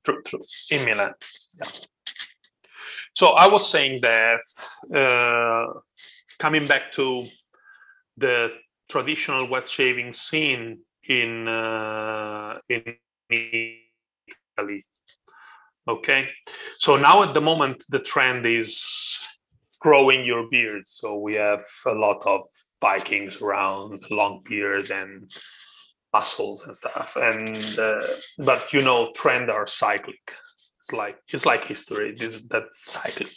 [SPEAKER 3] True, true. In Milan. Yeah. So I was saying that uh, coming back to the traditional wet shaving scene in uh, in Italy. Okay, so now at the moment the trend is growing your beard. So we have a lot of Vikings around, long beard and muscles and stuff. And uh, but you know, trend are cyclic. It's like it's like history. This that's cyclic.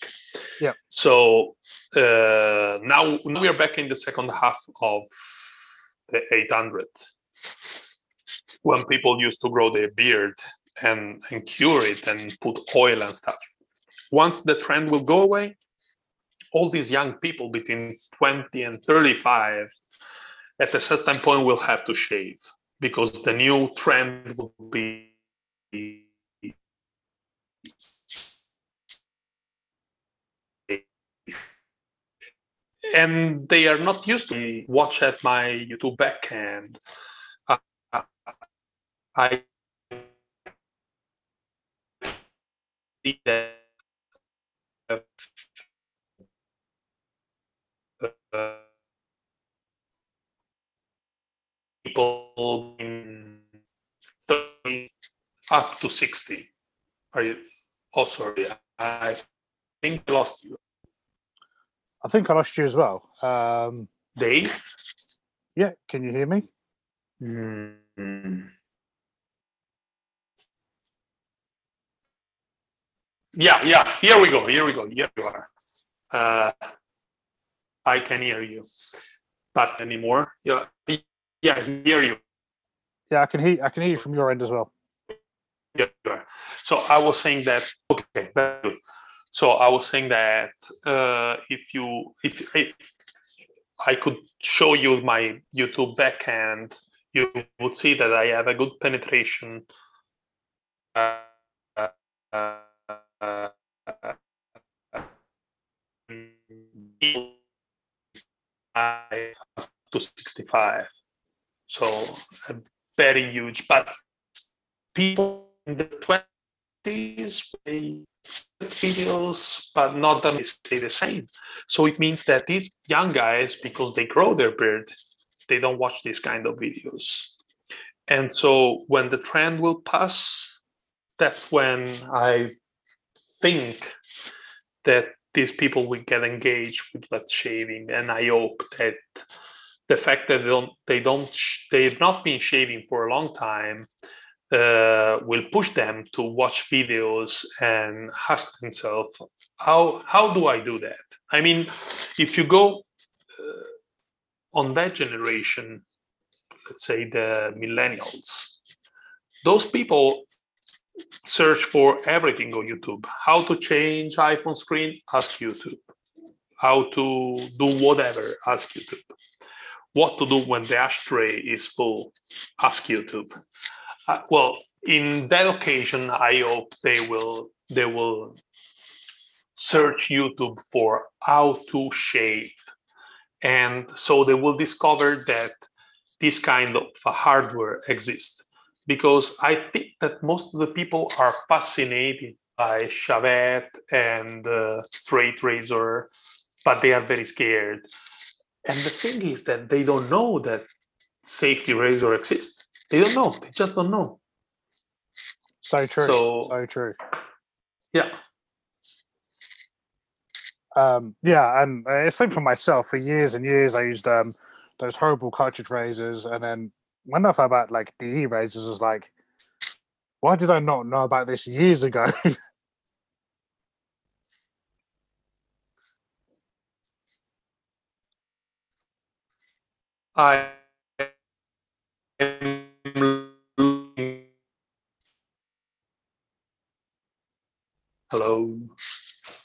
[SPEAKER 2] Yeah.
[SPEAKER 3] So uh, now now we are back in the second half of the 800 when people used to grow their beard and, and cure it and put oil and stuff. Once the trend will go away, all these young people between 20 and 35 at a certain point will have to shave because the new trend will be and they are not used to watch at my youtube back and uh, i see that uh, people in 30 up to 60 are you oh sorry i think i lost you
[SPEAKER 2] I think I lost you as well. Um,
[SPEAKER 3] dave
[SPEAKER 2] yeah, can you hear me?
[SPEAKER 3] Hmm. Yeah, yeah. Here we go. Here we go. Here you are. Uh, I can hear you. but anymore. Yeah, yeah, I hear you.
[SPEAKER 2] Yeah, I can hear. I can hear you from your end as well.
[SPEAKER 3] Yeah. So I was saying that. Okay. So I was saying that uh, if you if if I could show you my YouTube backend, you would see that I have a good penetration. Uh, uh, to 65 so very huge but people the 20s videos but not them stay the same. So it means that these young guys because they grow their beard they don't watch these kind of videos. And so when the trend will pass that's when i think that these people will get engaged with wet shaving. And i hope that the fact that they don't they don't they've not been shaving for a long time uh, will push them to watch videos and ask themselves how how do i do that i mean if you go uh, on that generation let's say the millennials those people search for everything on YouTube. How to change iPhone screen? Ask YouTube. How to do whatever? Ask YouTube. What to do when the ashtray is full? Ask YouTube. Uh, well, in that occasion, I hope they will they will search YouTube for how to shave, and so they will discover that this kind of hardware exists because I think that most of the people are fascinated by Shavette and uh, straight razor, but they are very scared. And the thing is that they don't know that safety razor exists. They don't know. They just don't know.
[SPEAKER 2] So true. So, so true.
[SPEAKER 3] Yeah.
[SPEAKER 2] Um, yeah, and uh, same for myself. For years and years, I used um, those horrible cartridge razors, and then when I found about like DE razors, was like, why did I not know about this years ago?
[SPEAKER 3] I Hello.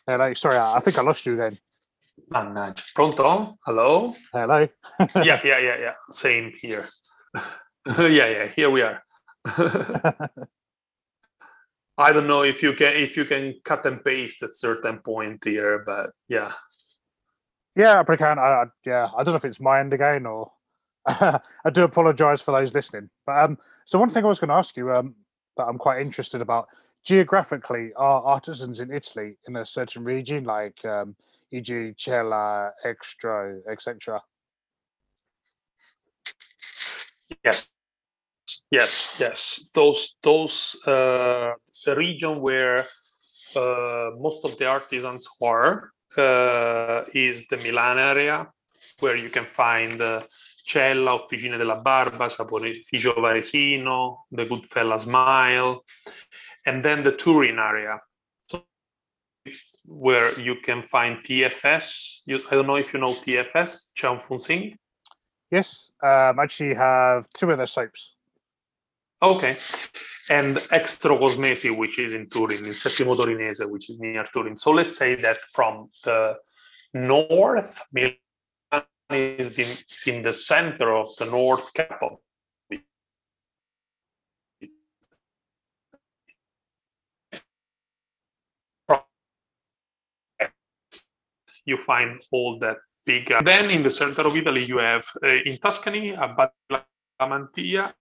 [SPEAKER 2] Hello. Sorry, I think I lost you again.
[SPEAKER 3] Mannaggia. Pronto? Hello?
[SPEAKER 2] Hello.
[SPEAKER 3] yeah, yeah, yeah, yeah. Same here. yeah, yeah, here we are. I don't know if you can if you can cut and paste at certain point here, but yeah.
[SPEAKER 2] Yeah, I probably can. I, yeah, I don't know if it's my end again or I do apologize for those listening. But um, so one thing I was going to ask you um, that I'm quite interested about geographically, are artisans in Italy in a certain region, like um, e.g., Cella, Estro, etc.?
[SPEAKER 3] Yes, yes, yes. Those those uh, the region where uh, most of the artisans are uh, is the Milan area, where you can find uh, Cella, Officine della Barba, Saponificio Varesino, the Good Goodfella Smile, and then the Turin area, where you can find TFS. You, I don't know if you know TFS, Tcheon Fung Sing.
[SPEAKER 2] Yes, um, actually have two of their soaps.
[SPEAKER 3] Okay. And Estro Cosmesi, which is in Turin, in Settimo Torinese, which is near Turin. So let's say that from the north, Milan is in, in the center of the north capital. You find all that big. Uh, then in the center of Italy, you have uh, in Tuscany, Abbadia Mantia.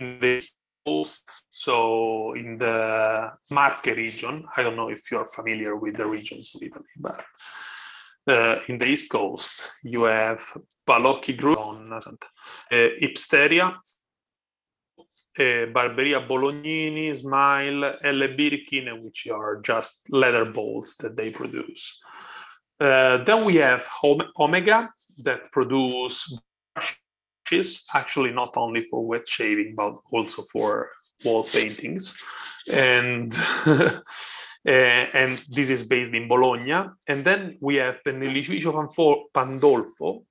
[SPEAKER 3] And this so in the Marche region, I don't know if you're familiar with the regions of Italy, but uh, in the East Coast, you have Balocchi Group, on uh, Ipsteria, uh, Barberia Bolognini, Smile, Elle Birkin, which are just leather balls that they produce. Uh, then we have Omega that produce actually not only for wet shaving, but also for wall paintings. And Uh, and this is based in Bologna. And then we have Pennellificio Pandolfo.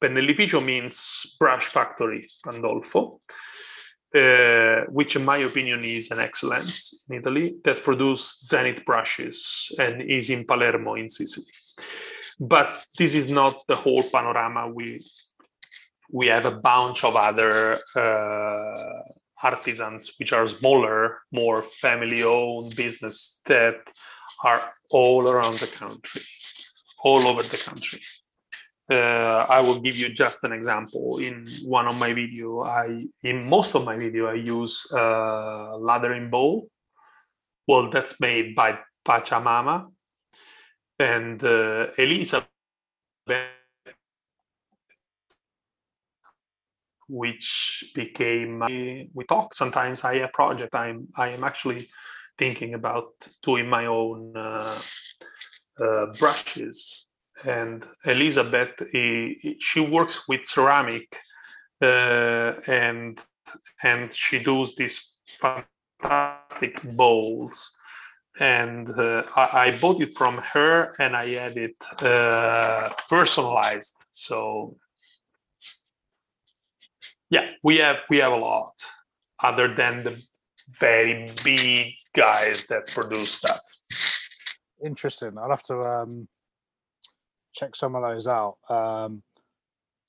[SPEAKER 3] Pennellificio means brush factory Pandolfo, uh, which in my opinion is an excellence in Italy that produce Zenith brushes and is in Palermo in Sicily. But this is not the whole panorama. We we have a bunch of other uh, artisans which are smaller, more family-owned business that are all around the country, all over the country. Uh, I will give you just an example. In one of my video, I in most of my video I use uh, lathering bowl. Well, that's made by Pachamama and uh, Elizabeth which became we talk sometimes i have project. I'm i am actually thinking about doing my own uh, uh, brushes. And elizabeth he, she works with ceramic uh, and and she does these fantastic bowls. And uh, I, I, bought it from her and i had it uh, personalized. So yeah we have we have a lot other than the very big guys that produce stuff
[SPEAKER 2] interesting i'll have to um check some of those out um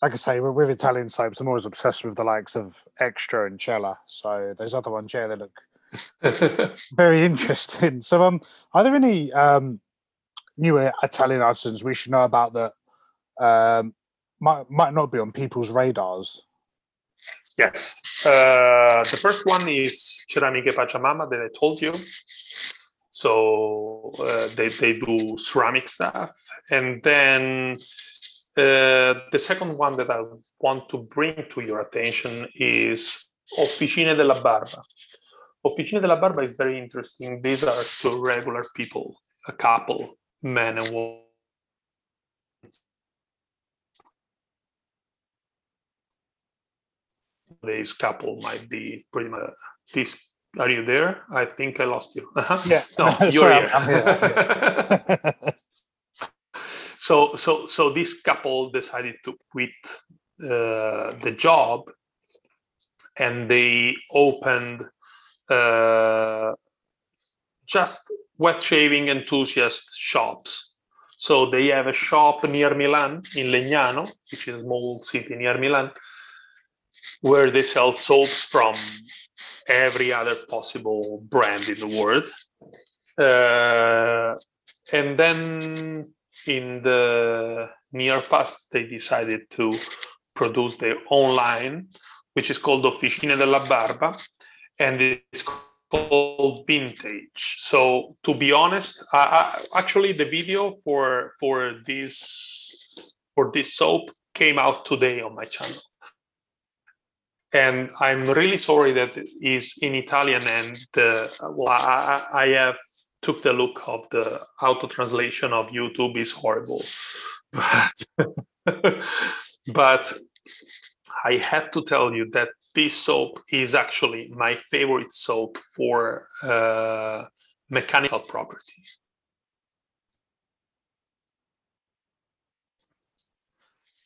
[SPEAKER 2] like I say, with Italian soaps, I'm always obsessed with the likes of Estro and Cella. So those other ones, yeah, they look very interesting. So, um, are there any um new Italian artisans we should know about that um might might not be on people's radars?
[SPEAKER 3] Yes. Uh, the first one is Ceramiche Pachamama that I told you. So uh, they, they do ceramic stuff. And then uh, the second one that I want to bring to your attention is Officine della Barba. Officine della Barba is very interesting. These are two regular people, a couple, man and this couple might be pretty much this are you there? I think i lost you.
[SPEAKER 2] Uh-huh. yeah.
[SPEAKER 3] No you're
[SPEAKER 2] Sorry,
[SPEAKER 3] here,
[SPEAKER 2] I'm here, I'm here.
[SPEAKER 3] so so so this couple decided to quit uh, the job and they opened uh, just wet shaving enthusiast shops. So they have a shop near milan in legnano which is a small city near milan where they sell soaps from every other possible brand in the world. Uh, and then in the near past, they decided to produce their own line, which is called Officina della Barba, and it's called Vintage. So to be honest, I, I, actually the video for for this for this soap came out today on my channel and I'm really sorry that is in Italian and well, I, I, have took the look of the auto translation of YouTube is horrible, but but I have to tell you that this soap is actually my favorite soap for uh, mechanical property.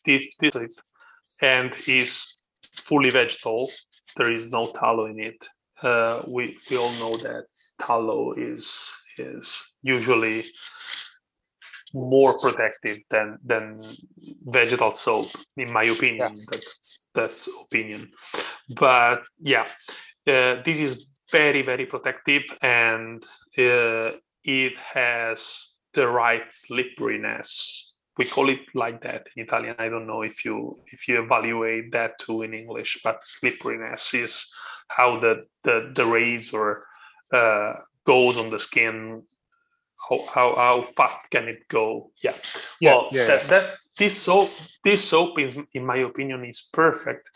[SPEAKER 3] This, this and is fully vegetable. There is no tallow in it. Uh, we we all know that tallow is is usually more protective than than vegetal soap, in my opinion. Yeah. That's that's opinion. But yeah, uh, this is very very protective, and uh, it has the right slipperiness we call it like that in Italian. I don't know if you if you evaluate that too in English, but slipperiness is how the the, the razor uh, goes on the skin. How, how how fast can it go? Yeah. yeah well, yeah, that, that this soap this soap is in my opinion is perfect.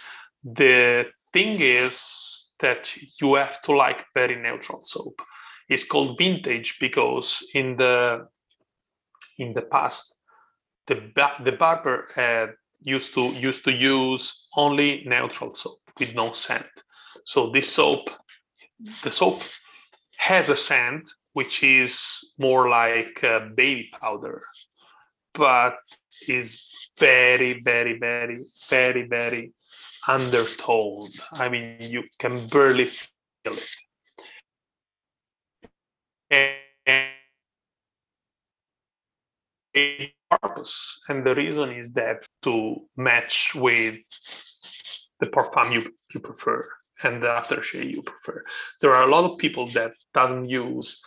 [SPEAKER 3] The thing is that you have to like very neutral soap. It's called vintage because in the in the past the the barber had used to used to use only neutral soap with no scent. So this soap, the soap has a scent, which is more like baby powder, but is very, very, very, very, very undertoned. I mean, you can barely feel it. And purpose, and the reason is that to match with the parfum you, you prefer and the aftershave you prefer. There are a lot of people that doesn't use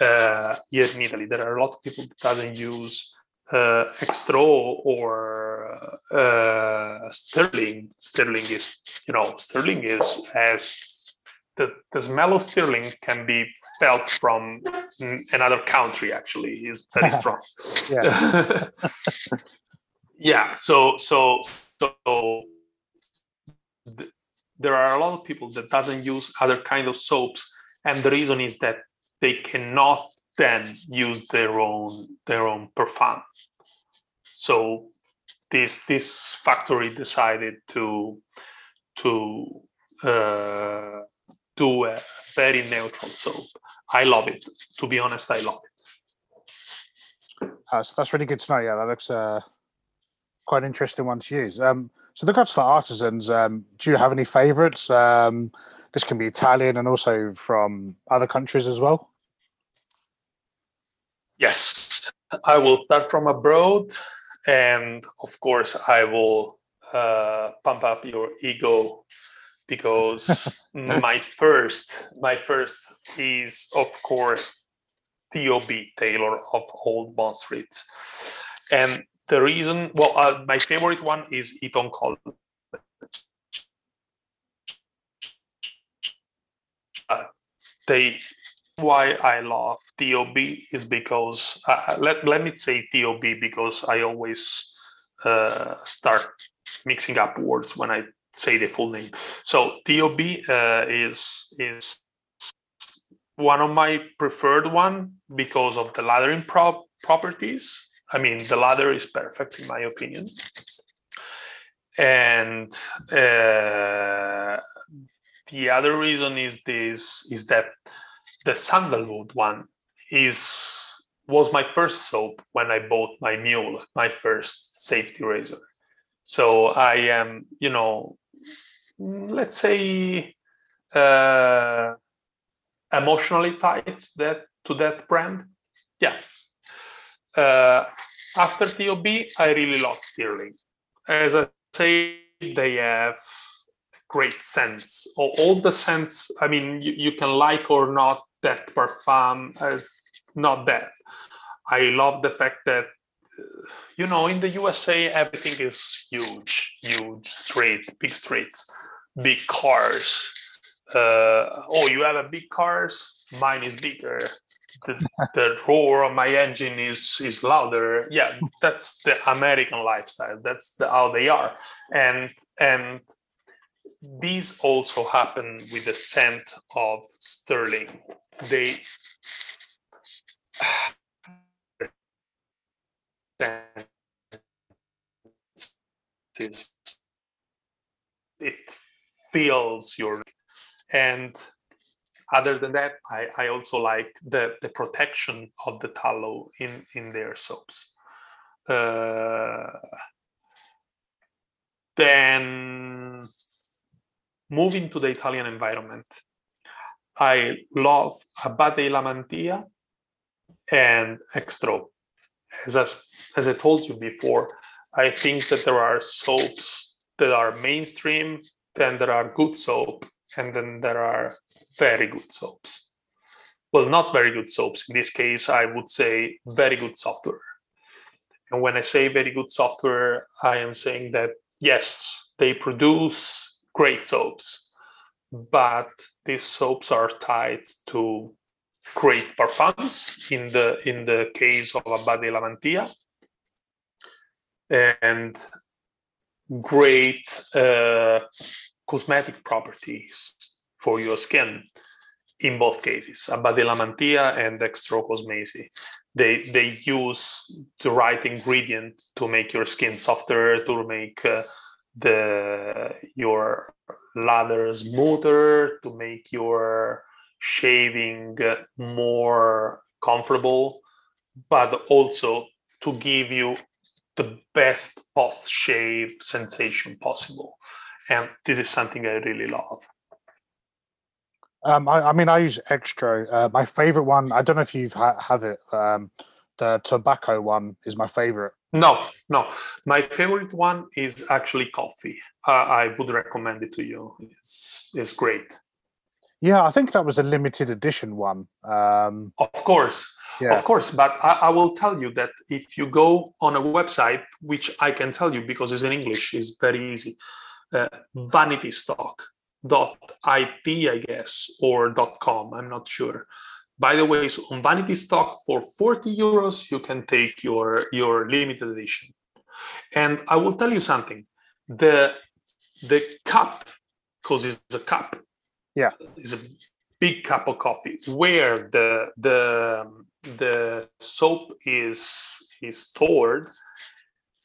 [SPEAKER 3] uh, here in Italy. There are a lot of people that doesn't use uh, Estro or uh, Stirling. Stirling is, you know, Stirling is as the, the smell of Stirling can be felt from another country. Actually, is very strong. yeah. yeah. So so so. Th- there are a lot of people that doesn't use other kind of soaps and the reason is that they cannot then use their own their own perfume so this this factory decided to to uh, do a very neutral soap. I love it. To be honest i love it.
[SPEAKER 2] That's, that's really good to know. Yeah that looks uh, quite an interesting one to use. Um, so the Godstar artisans, um, do you have any favourites? Um, this can be Italian and also from other countries as well.
[SPEAKER 3] Yes, I will start from abroad, and of course, I will uh, pump up your ego because my first, my first is of course Tob Taylor of Old Bond Street, and the reason, well, uh, my favorite one is Eton College. Uh, they why I love TOB is because uh, let let me say TOB because I always uh, start mixing up words when I say the full name. So TOB uh, is is one of my preferred one because of the lathering prop properties I mean, the ladder is perfect in my opinion. And uh, the other reason is this is that the sandalwood one is was my first soap when I bought my Mühle, my first safety razor. So I am, you know, let's say uh, emotionally tied to that to that brand. Yeah, uh, after TOB, I really love Stirling. As I say, they have great sense. All, all the sense, I mean, you, you can like or not that parfum as not that. I love the fact that you know in the USA everything is huge, huge street, big streets, big cars. Uh, oh, you have a big cars? Mine is bigger the, the roar of my engine is is louder yeah that's the american lifestyle that's the, how they are and and these also happen with the scent of Stirling they it feels your and other than that, I, I also like the, the protection of the tallow in, in their soaps. Uh, then moving to the Italian environment, I love Abate La Mantia and Estro. As, I, as I told you before, I think that there are soaps that are mainstream, then there are good soap, and then there are very good soaps. Well, not very good soaps. In this case, I would say very good software. And when I say very good software, I am saying that yes, they produce great soaps, but these soaps are tied to great parfums in the in the case of Abate La Mantia and great uh, cosmetic properties for your skin in both cases, Abate La Mantia and Estro Cosmesi. They, they use the right ingredient to make your skin softer, to make uh, the your lather smoother, to make your shaving more comfortable, but also to give you the best post shave sensation possible. And this is something I really love.
[SPEAKER 2] Um, I, I, mean, I use Estro. Uh, my favorite one, I don't know if you ha- have it. Um, the tobacco one is my favorite.
[SPEAKER 3] No, no. My favorite one is actually coffee. Uh, I would recommend it to you. It's it's great.
[SPEAKER 2] Yeah, I think that was a limited edition one. Um,
[SPEAKER 3] of course, yeah. of course. But I, I, will tell you that if you go on a website, which I can tell you because it's in English, is very easy. Uh, vanity stock dot it i guess or dot com i'm not sure by the way so on vanity stock for 40 euros you can take your your limited edition and i will tell you something the the cup because it's a cup
[SPEAKER 2] yeah
[SPEAKER 3] it's a big cup of coffee where the the the soap is is stored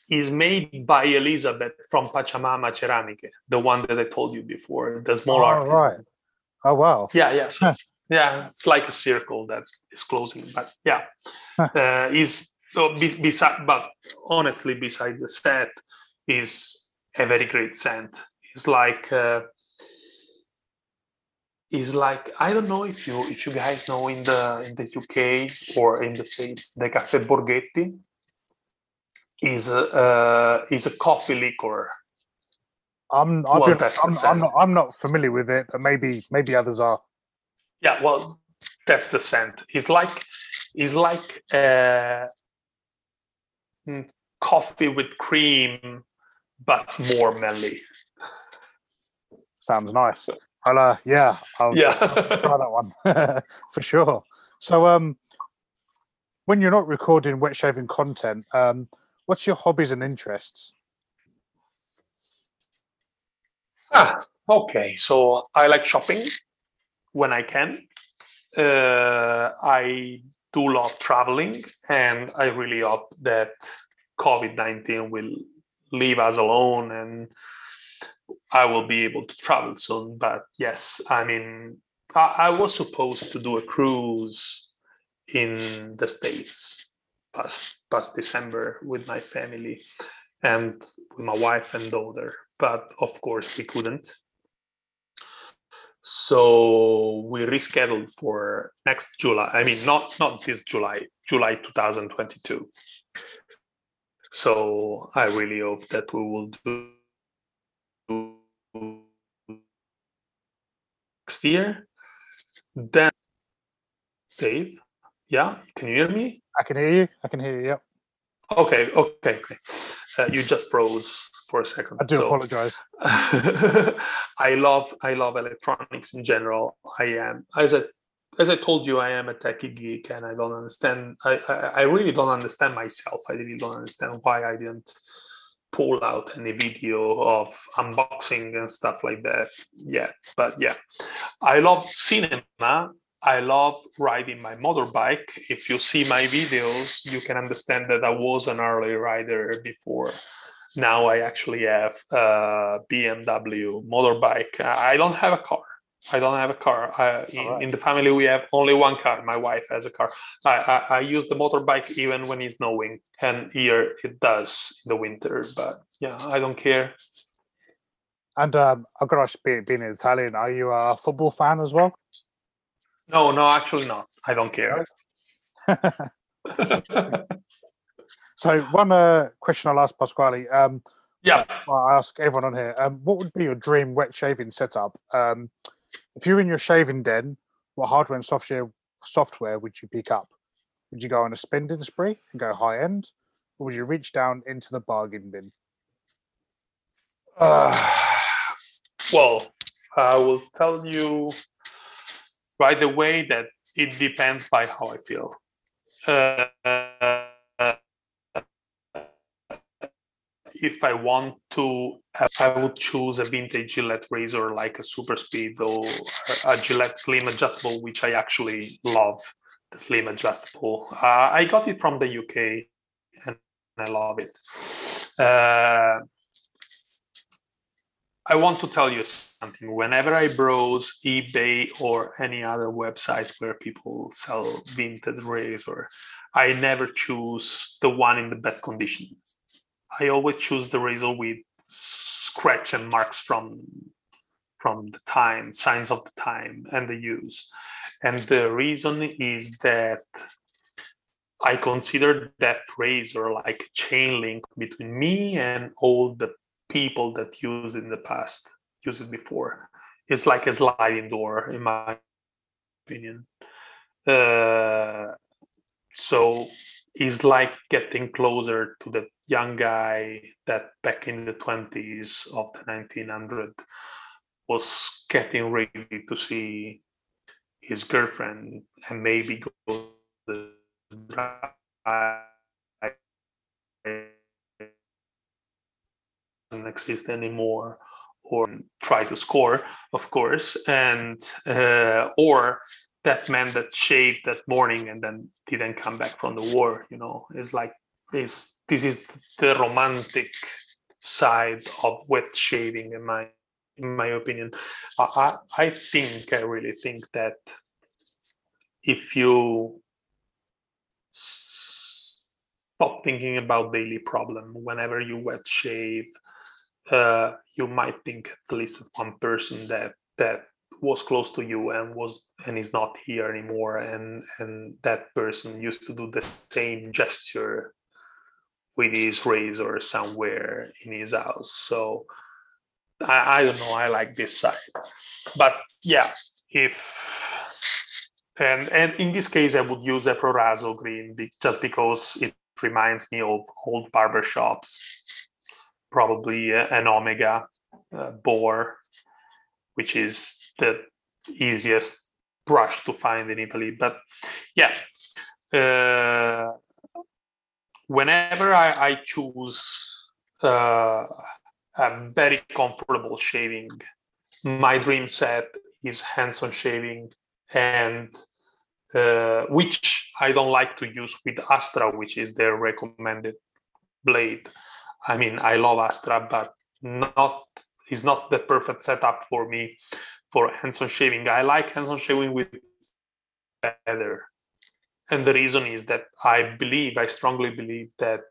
[SPEAKER 3] is made by Elizabeth from Pachamama Ceramiche, the one that I told you before, the small oh, artist.
[SPEAKER 2] Right. Oh wow.
[SPEAKER 3] Yeah, yeah. So, yeah, it's like a circle that is closing, but yeah, uh, is so be, beside. But honestly, beside the set, is a very great scent. It's like. Uh, is like I don't know if you if you guys know in the in the UK or in the States the Caffè Borghetti is a uh, is a coffee liquor.
[SPEAKER 2] I'm well, I'm, I'm, not I'm not familiar with it, but maybe maybe others are.
[SPEAKER 3] Yeah, well, that's the scent. It's like it's like uh, mm, coffee with cream, but more melly.
[SPEAKER 2] Sounds nice. I'll, uh, yeah, I'll,
[SPEAKER 3] yeah.
[SPEAKER 2] I'll try that one for sure. So, um, when you're not recording wet shaving content, um, What's your hobbies and interests?
[SPEAKER 3] Ah, okay. So I like shopping when I can. Uh, I do love traveling, and I really hope that COVID 19 will leave us alone and I will be able to travel soon. But yes, I mean, I, I was supposed to do a cruise in the States past past December with my family and with my wife and daughter. But of course, we couldn't. So we rescheduled for next July. I mean, not not this July, July 2022. So I really hope that we will do next year. Then, Dave, yeah, can you hear me?
[SPEAKER 2] I can hear you. I can hear you. Yep.
[SPEAKER 3] Okay. Okay. Okay. Uh, you just froze for a second.
[SPEAKER 2] I do so, apologize.
[SPEAKER 3] I love I love electronics in general. I am as I as I told you, I am a techie geek, and I don't understand. I, I, I really don't understand myself. I really don't understand why I didn't pull out any video of unboxing and stuff like that yet. But yeah, I love cinema I love riding my motorbike. If you see my videos, you can understand that I was an Harley rider before. Now I actually have a BMW motorbike. I don't have a car. I don't have a car. I, in, right. in, the family, we have only one car. My wife has a car. I, I, I, use the motorbike even when it's snowing, and here it does in the winter. But yeah, I don't care.
[SPEAKER 2] And um, I've got to being, being Italian, are you a football fan as well?
[SPEAKER 3] No, no, actually not. I don't care.
[SPEAKER 2] so one uh, question I'll ask Pasquale. Um,
[SPEAKER 3] yeah,
[SPEAKER 2] I ask everyone on here. Um, what would be your dream wet shaving setup? Um, if you're in your shaving den, what hardware and software software would you pick up? Would you go on a spending spree and go high end, or would you reach down into the bargain bin?
[SPEAKER 3] Uh, well, I will tell you right away that it depends by how I feel. Uh, if I want to, I would choose a vintage Gillette razor like a Super Speed or a Gillette Slim Adjustable, which I actually love. The Slim Adjustable. Uh, I got it from the UK, and I love it. Uh, I want to tell you something. Whenever I browse eBay or any other website where people sell vintage razor, I never choose the one in the best condition. I always choose the razor with scratch and marks from from the time, signs of the time and the use. And the reason is that I consider that razor like a chain link between me and all the people that used in the past, used it before. It's like a sliding door, in my opinion. Uh, so it's like getting closer to the young guy that back in the 20s of the 1900 was getting ready to see his girlfriend and maybe go to the doesn't exist anymore or try to score of course and uh, or that man that shaved that morning and then didn't come back from the war you know it's like this this is the romantic side of wet shaving in my in my opinion. I i think i really think that if you stop thinking about daily problem whenever you wet shave uh, you might think at least of one person that that was close to you and was and is not here anymore and and that person used to do the same gesture with his razor somewhere in his house. So i, I don't know i like this side. But yeah if and and in this case i would use a proraso green just because it reminds me of old barber shops probably an omega uh, boar which is the easiest brush to find in Italy. But yeah, uh, whenever I, I choose uh, a very comfortable shaving, my dream set is Henson shaving, and uh, which I don't like to use with Astra, which is their recommended blade. I mean, I love Astra, but not is not the perfect setup for me for Henson shaving. I like Henson shaving with feather, and the reason is that I believe, I strongly believe that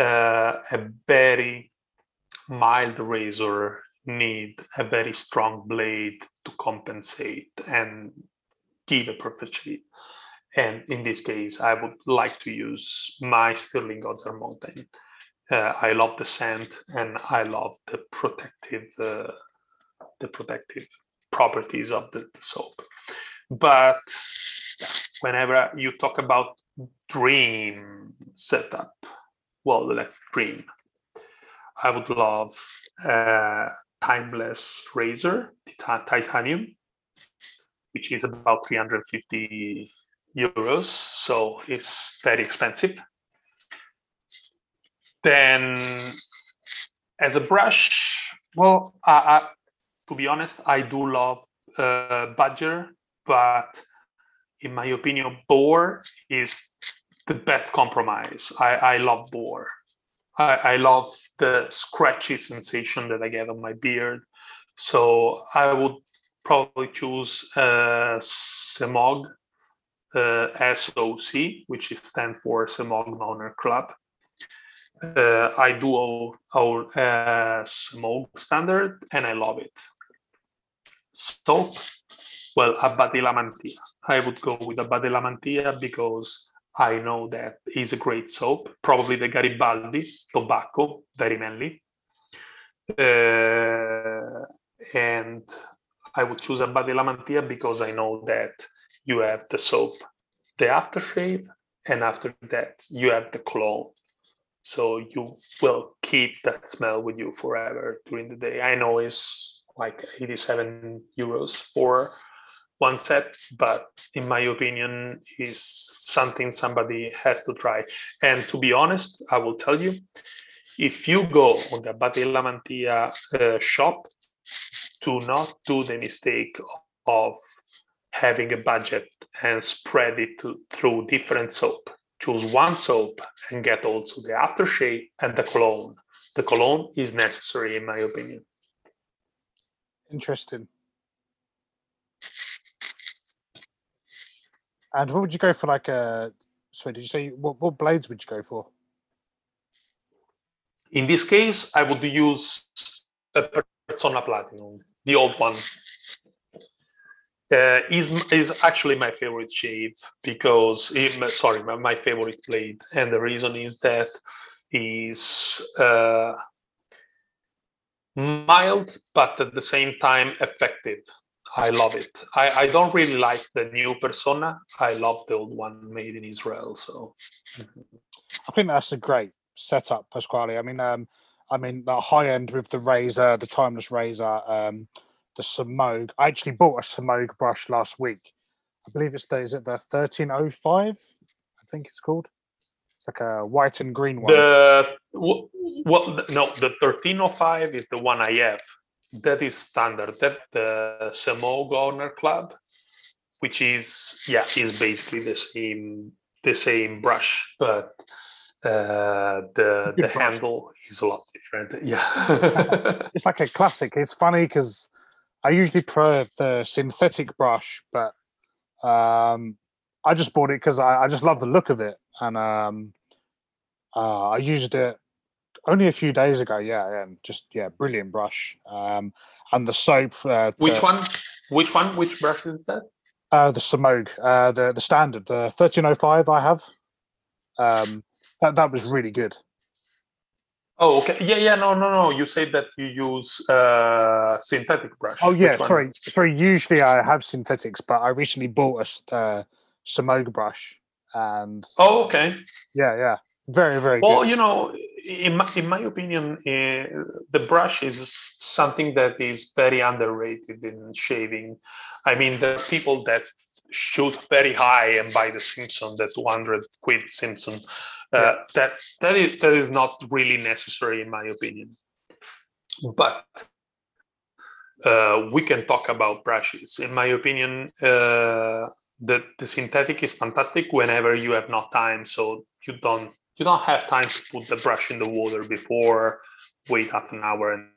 [SPEAKER 3] uh, a very mild razor need a very strong blade to compensate and give a perfect shave. And in this case, I would like to use my Stirling Godzard Mountain. Uh, I love the scent and I love the protective, uh, the protective properties of the, soap. But whenever you talk about dream setup, well, let's dream. I would love a timeless razor, titanium, which is about 350 euros. So it's very expensive. Then, as a brush, well, I, to be honest, I do love uh, Badger, but in my opinion, Boar is the best compromise. I, I love Boar. I, I love the scratchy sensation that I get on my beard. So I would probably choose uh, Semogue uh, SOC, which is stand for Semogue Owner Club uh, I do our, our uh, smoke standard and I love it. Soap, well, Abate Lamantia. I would go with Abate Lamantia because I know that is a great soap. Probably the Garibaldi tobacco, very manly. Uh, and I would choose Abate Lamantia because I know that you have the soap, the aftershave, and after that you have the cologne so you will keep that smell with you forever during the day i know it's like 87 euros for one set but in my opinion is something somebody has to try and to be honest i will tell you if you go on the Abate Lamantia uh, shop do not do the mistake of having a budget and spread it to, through different soap choose one soap and get also the aftershave and the cologne. The cologne is necessary, in my opinion.
[SPEAKER 2] Interesting. And what would you go for? Like a sorry, did you say what, what blades would you go for?
[SPEAKER 3] In this case, I would use a Personna Platinum, the old one. Uh, is is actually my favorite shape because it, sorry, my, my favorite blade, and the reason is that is uh, mild but at the same time effective. I love it. I, I don't really like the new Personna. I love the old one made in Israel. So
[SPEAKER 2] I think that's a great setup, Pasquale. I mean, um, I mean the high end with the razor, the timeless razor, um, the Semogue. I actually bought a Semogue brush last week. I believe it's the is it the thirteen oh five? I think it's called. It's like a white and green one.
[SPEAKER 3] The well, no, the thirteen oh five is the one I have that is standard. That the Semogue Honor Club, which is yeah, is basically the same the same brush, but uh, the the brush. handle is a lot different. Yeah,
[SPEAKER 2] it's like a classic. It's funny because I usually prefer the synthetic brush, but um, I just bought it because I, I, just love the look of it, and um, uh, I used it only a few days ago. Yeah, and just yeah, brilliant brush. Um, and the soap. Uh,
[SPEAKER 3] Which
[SPEAKER 2] the,
[SPEAKER 3] one? Which one? Which brush is that?
[SPEAKER 2] Uh, the Semogue, uh, the the standard, the thirteen oh five. I have. Um, that that was really good.
[SPEAKER 3] Oh, okay. Yeah, yeah. No, no, no. You say that you use uh, synthetic brush.
[SPEAKER 2] Oh, yeah. Sorry, sorry. Usually I have synthetics, but I recently bought a uh, Semogue brush, and
[SPEAKER 3] oh, okay.
[SPEAKER 2] Yeah, yeah. Very, very.
[SPEAKER 3] Well,
[SPEAKER 2] good.
[SPEAKER 3] you know, in my, in my opinion, uh, the brush is something that is very underrated in shaving. I mean, the people that shoot very high and buy the Simpson, the 200 quid Simpson, uh, yeah. that that is that is not really necessary in my opinion. But uh, we can talk about brushes. In my opinion, uh, the the synthetic is fantastic whenever you have not time, so you don't you don't have time to put the brush in the water before, wait half an hour and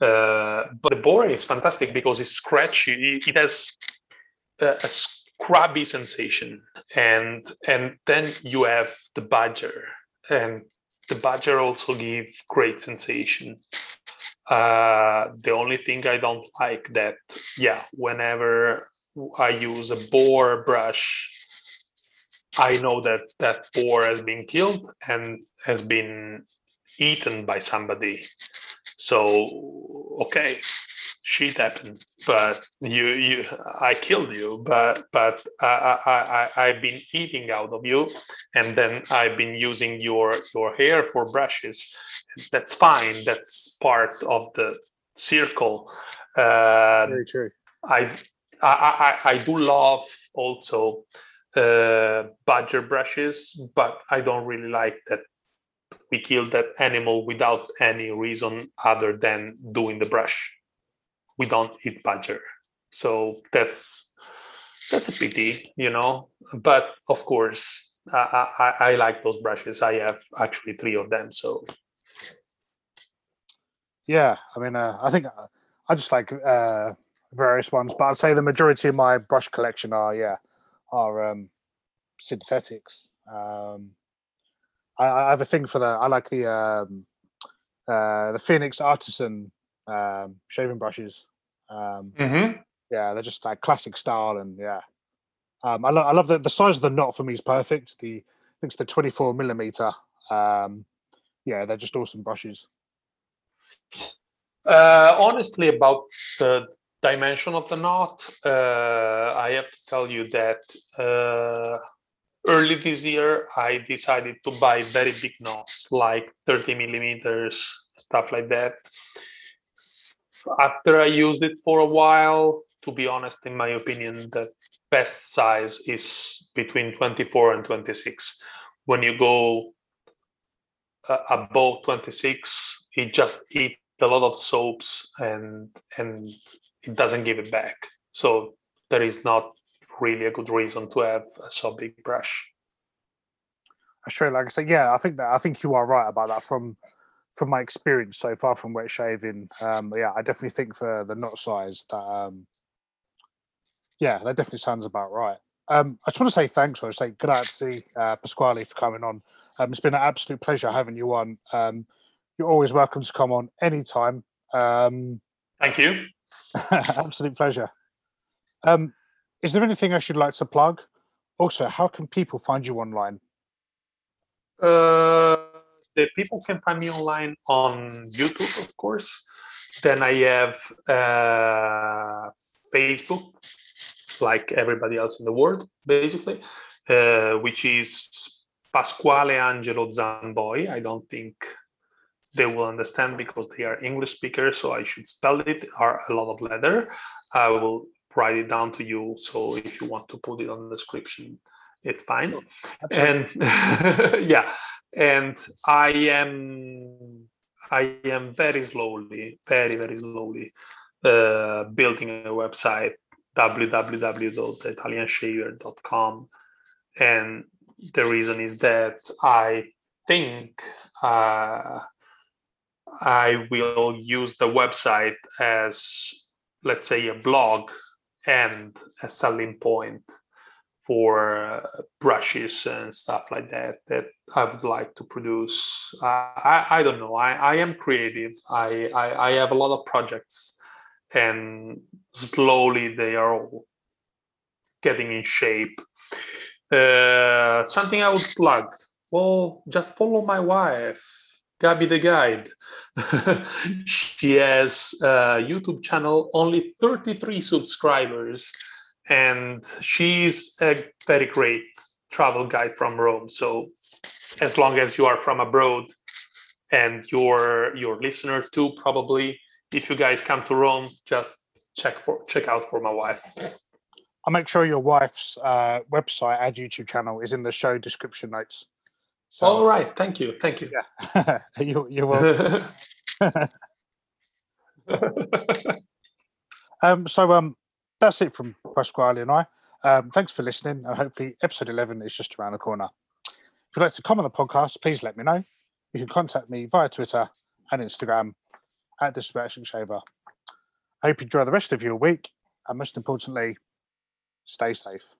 [SPEAKER 3] uh, but the boar is fantastic because it's scratchy. It, has a, a, scrubby sensation, and and then you have the badger, and the badger also give great sensation. Uh, the only thing I don't like that, yeah, whenever I use a boar brush, I know that that boar has been killed and has been eaten by somebody. So okay, shit happened, but you you I killed you, but but I I, I I've been eating out of you, and then I've been using your your hair for brushes. That's fine. That's part of the circle.
[SPEAKER 2] Uh, Very true.
[SPEAKER 3] I I, I, I do love also uh, badger brushes, but I don't really like that we kill that animal without any reason other than doing the brush. We don't eat badger, so that's that's a pity, you know. But of course, I, I, I like those brushes. I have actually three of them, so
[SPEAKER 2] yeah. I mean, uh, I think uh, I just like uh, various ones, but I'd say the majority of my brush collection are yeah are um, synthetics. Um, I, I, have a thing for the I like the um, uh, the Phoenix Artisan um, shaving brushes. Um,
[SPEAKER 3] mm-hmm.
[SPEAKER 2] Yeah, they're just like classic style, and yeah, um, I, lo- I love the the size of the knot for me is perfect. The I think it's the twenty four millimeter. Um, yeah, they're just awesome brushes.
[SPEAKER 3] Uh, honestly, about the dimension of the knot, uh, I have to tell you that uh, early this year I decided to buy very big knots, like 30 millimeters, stuff like that. After I used it for a while, to be honest, in my opinion, the best size is between 24 and 26. When you go uh, above 26, it just eats a lot of soaps and and it doesn't give it back. So there is not really a good reason to have a so big brush.
[SPEAKER 2] True. Like I said, yeah, I think that I think you are right about that. From from my experience so far from wet shaving, um, yeah, I definitely think for the knot size that, um, yeah, that definitely sounds about right. Um, I just want to say thanks, I or say grazie, uh, Pasquale, for coming on. Um, it's been an absolute pleasure having you on. Um, you're always welcome to come on anytime. Um,
[SPEAKER 3] Thank you.
[SPEAKER 2] absolute pleasure. Um, is there anything I should like to plug? Also, how can people find you online?
[SPEAKER 3] Uh, the people can find me online on YouTube, of course. Then I have uh, Facebook, like everybody else in the world, basically, uh, which is Pasquale Angelo Zamboi. I don't think they will understand because they are English speakers, so I should spell it are a lot of letter. I will write it down to you. So if you want to put it on the description, it's fine. And yeah, and I am I am very slowly, very very slowly uh, building a website www.italianshaver.com and the reason is that I think uh, I will use the website as let's say a blog and a selling point for uh, brushes and stuff like that that I would like to produce. Uh, I, I don't know. I, I am creative. I, I, I have a lot of projects and slowly they are all getting in shape. Uh, something I would plug. Well, just follow my wife, Gaby the Guide. she has a YouTube channel, only 33 subscribers and she's a very great travel guide from Rome. So as long as you are from abroad and your your listener too, probably if you guys come to Rome, just check for check out for my wife.
[SPEAKER 2] I'll make sure your wife's uh, website and YouTube channel is in the show description notes.
[SPEAKER 3] So, All right, thank you, thank you.
[SPEAKER 2] Yeah, you, you're welcome. um, so um, that's it from Pasquale and I. Um, thanks for listening, and hopefully, episode 11 is just around the corner. If you'd like to comment on the podcast, please let me know. You can contact me via Twitter and Instagram at Dispatching Shaver. I hope you enjoy the rest of your week, and most importantly, stay safe.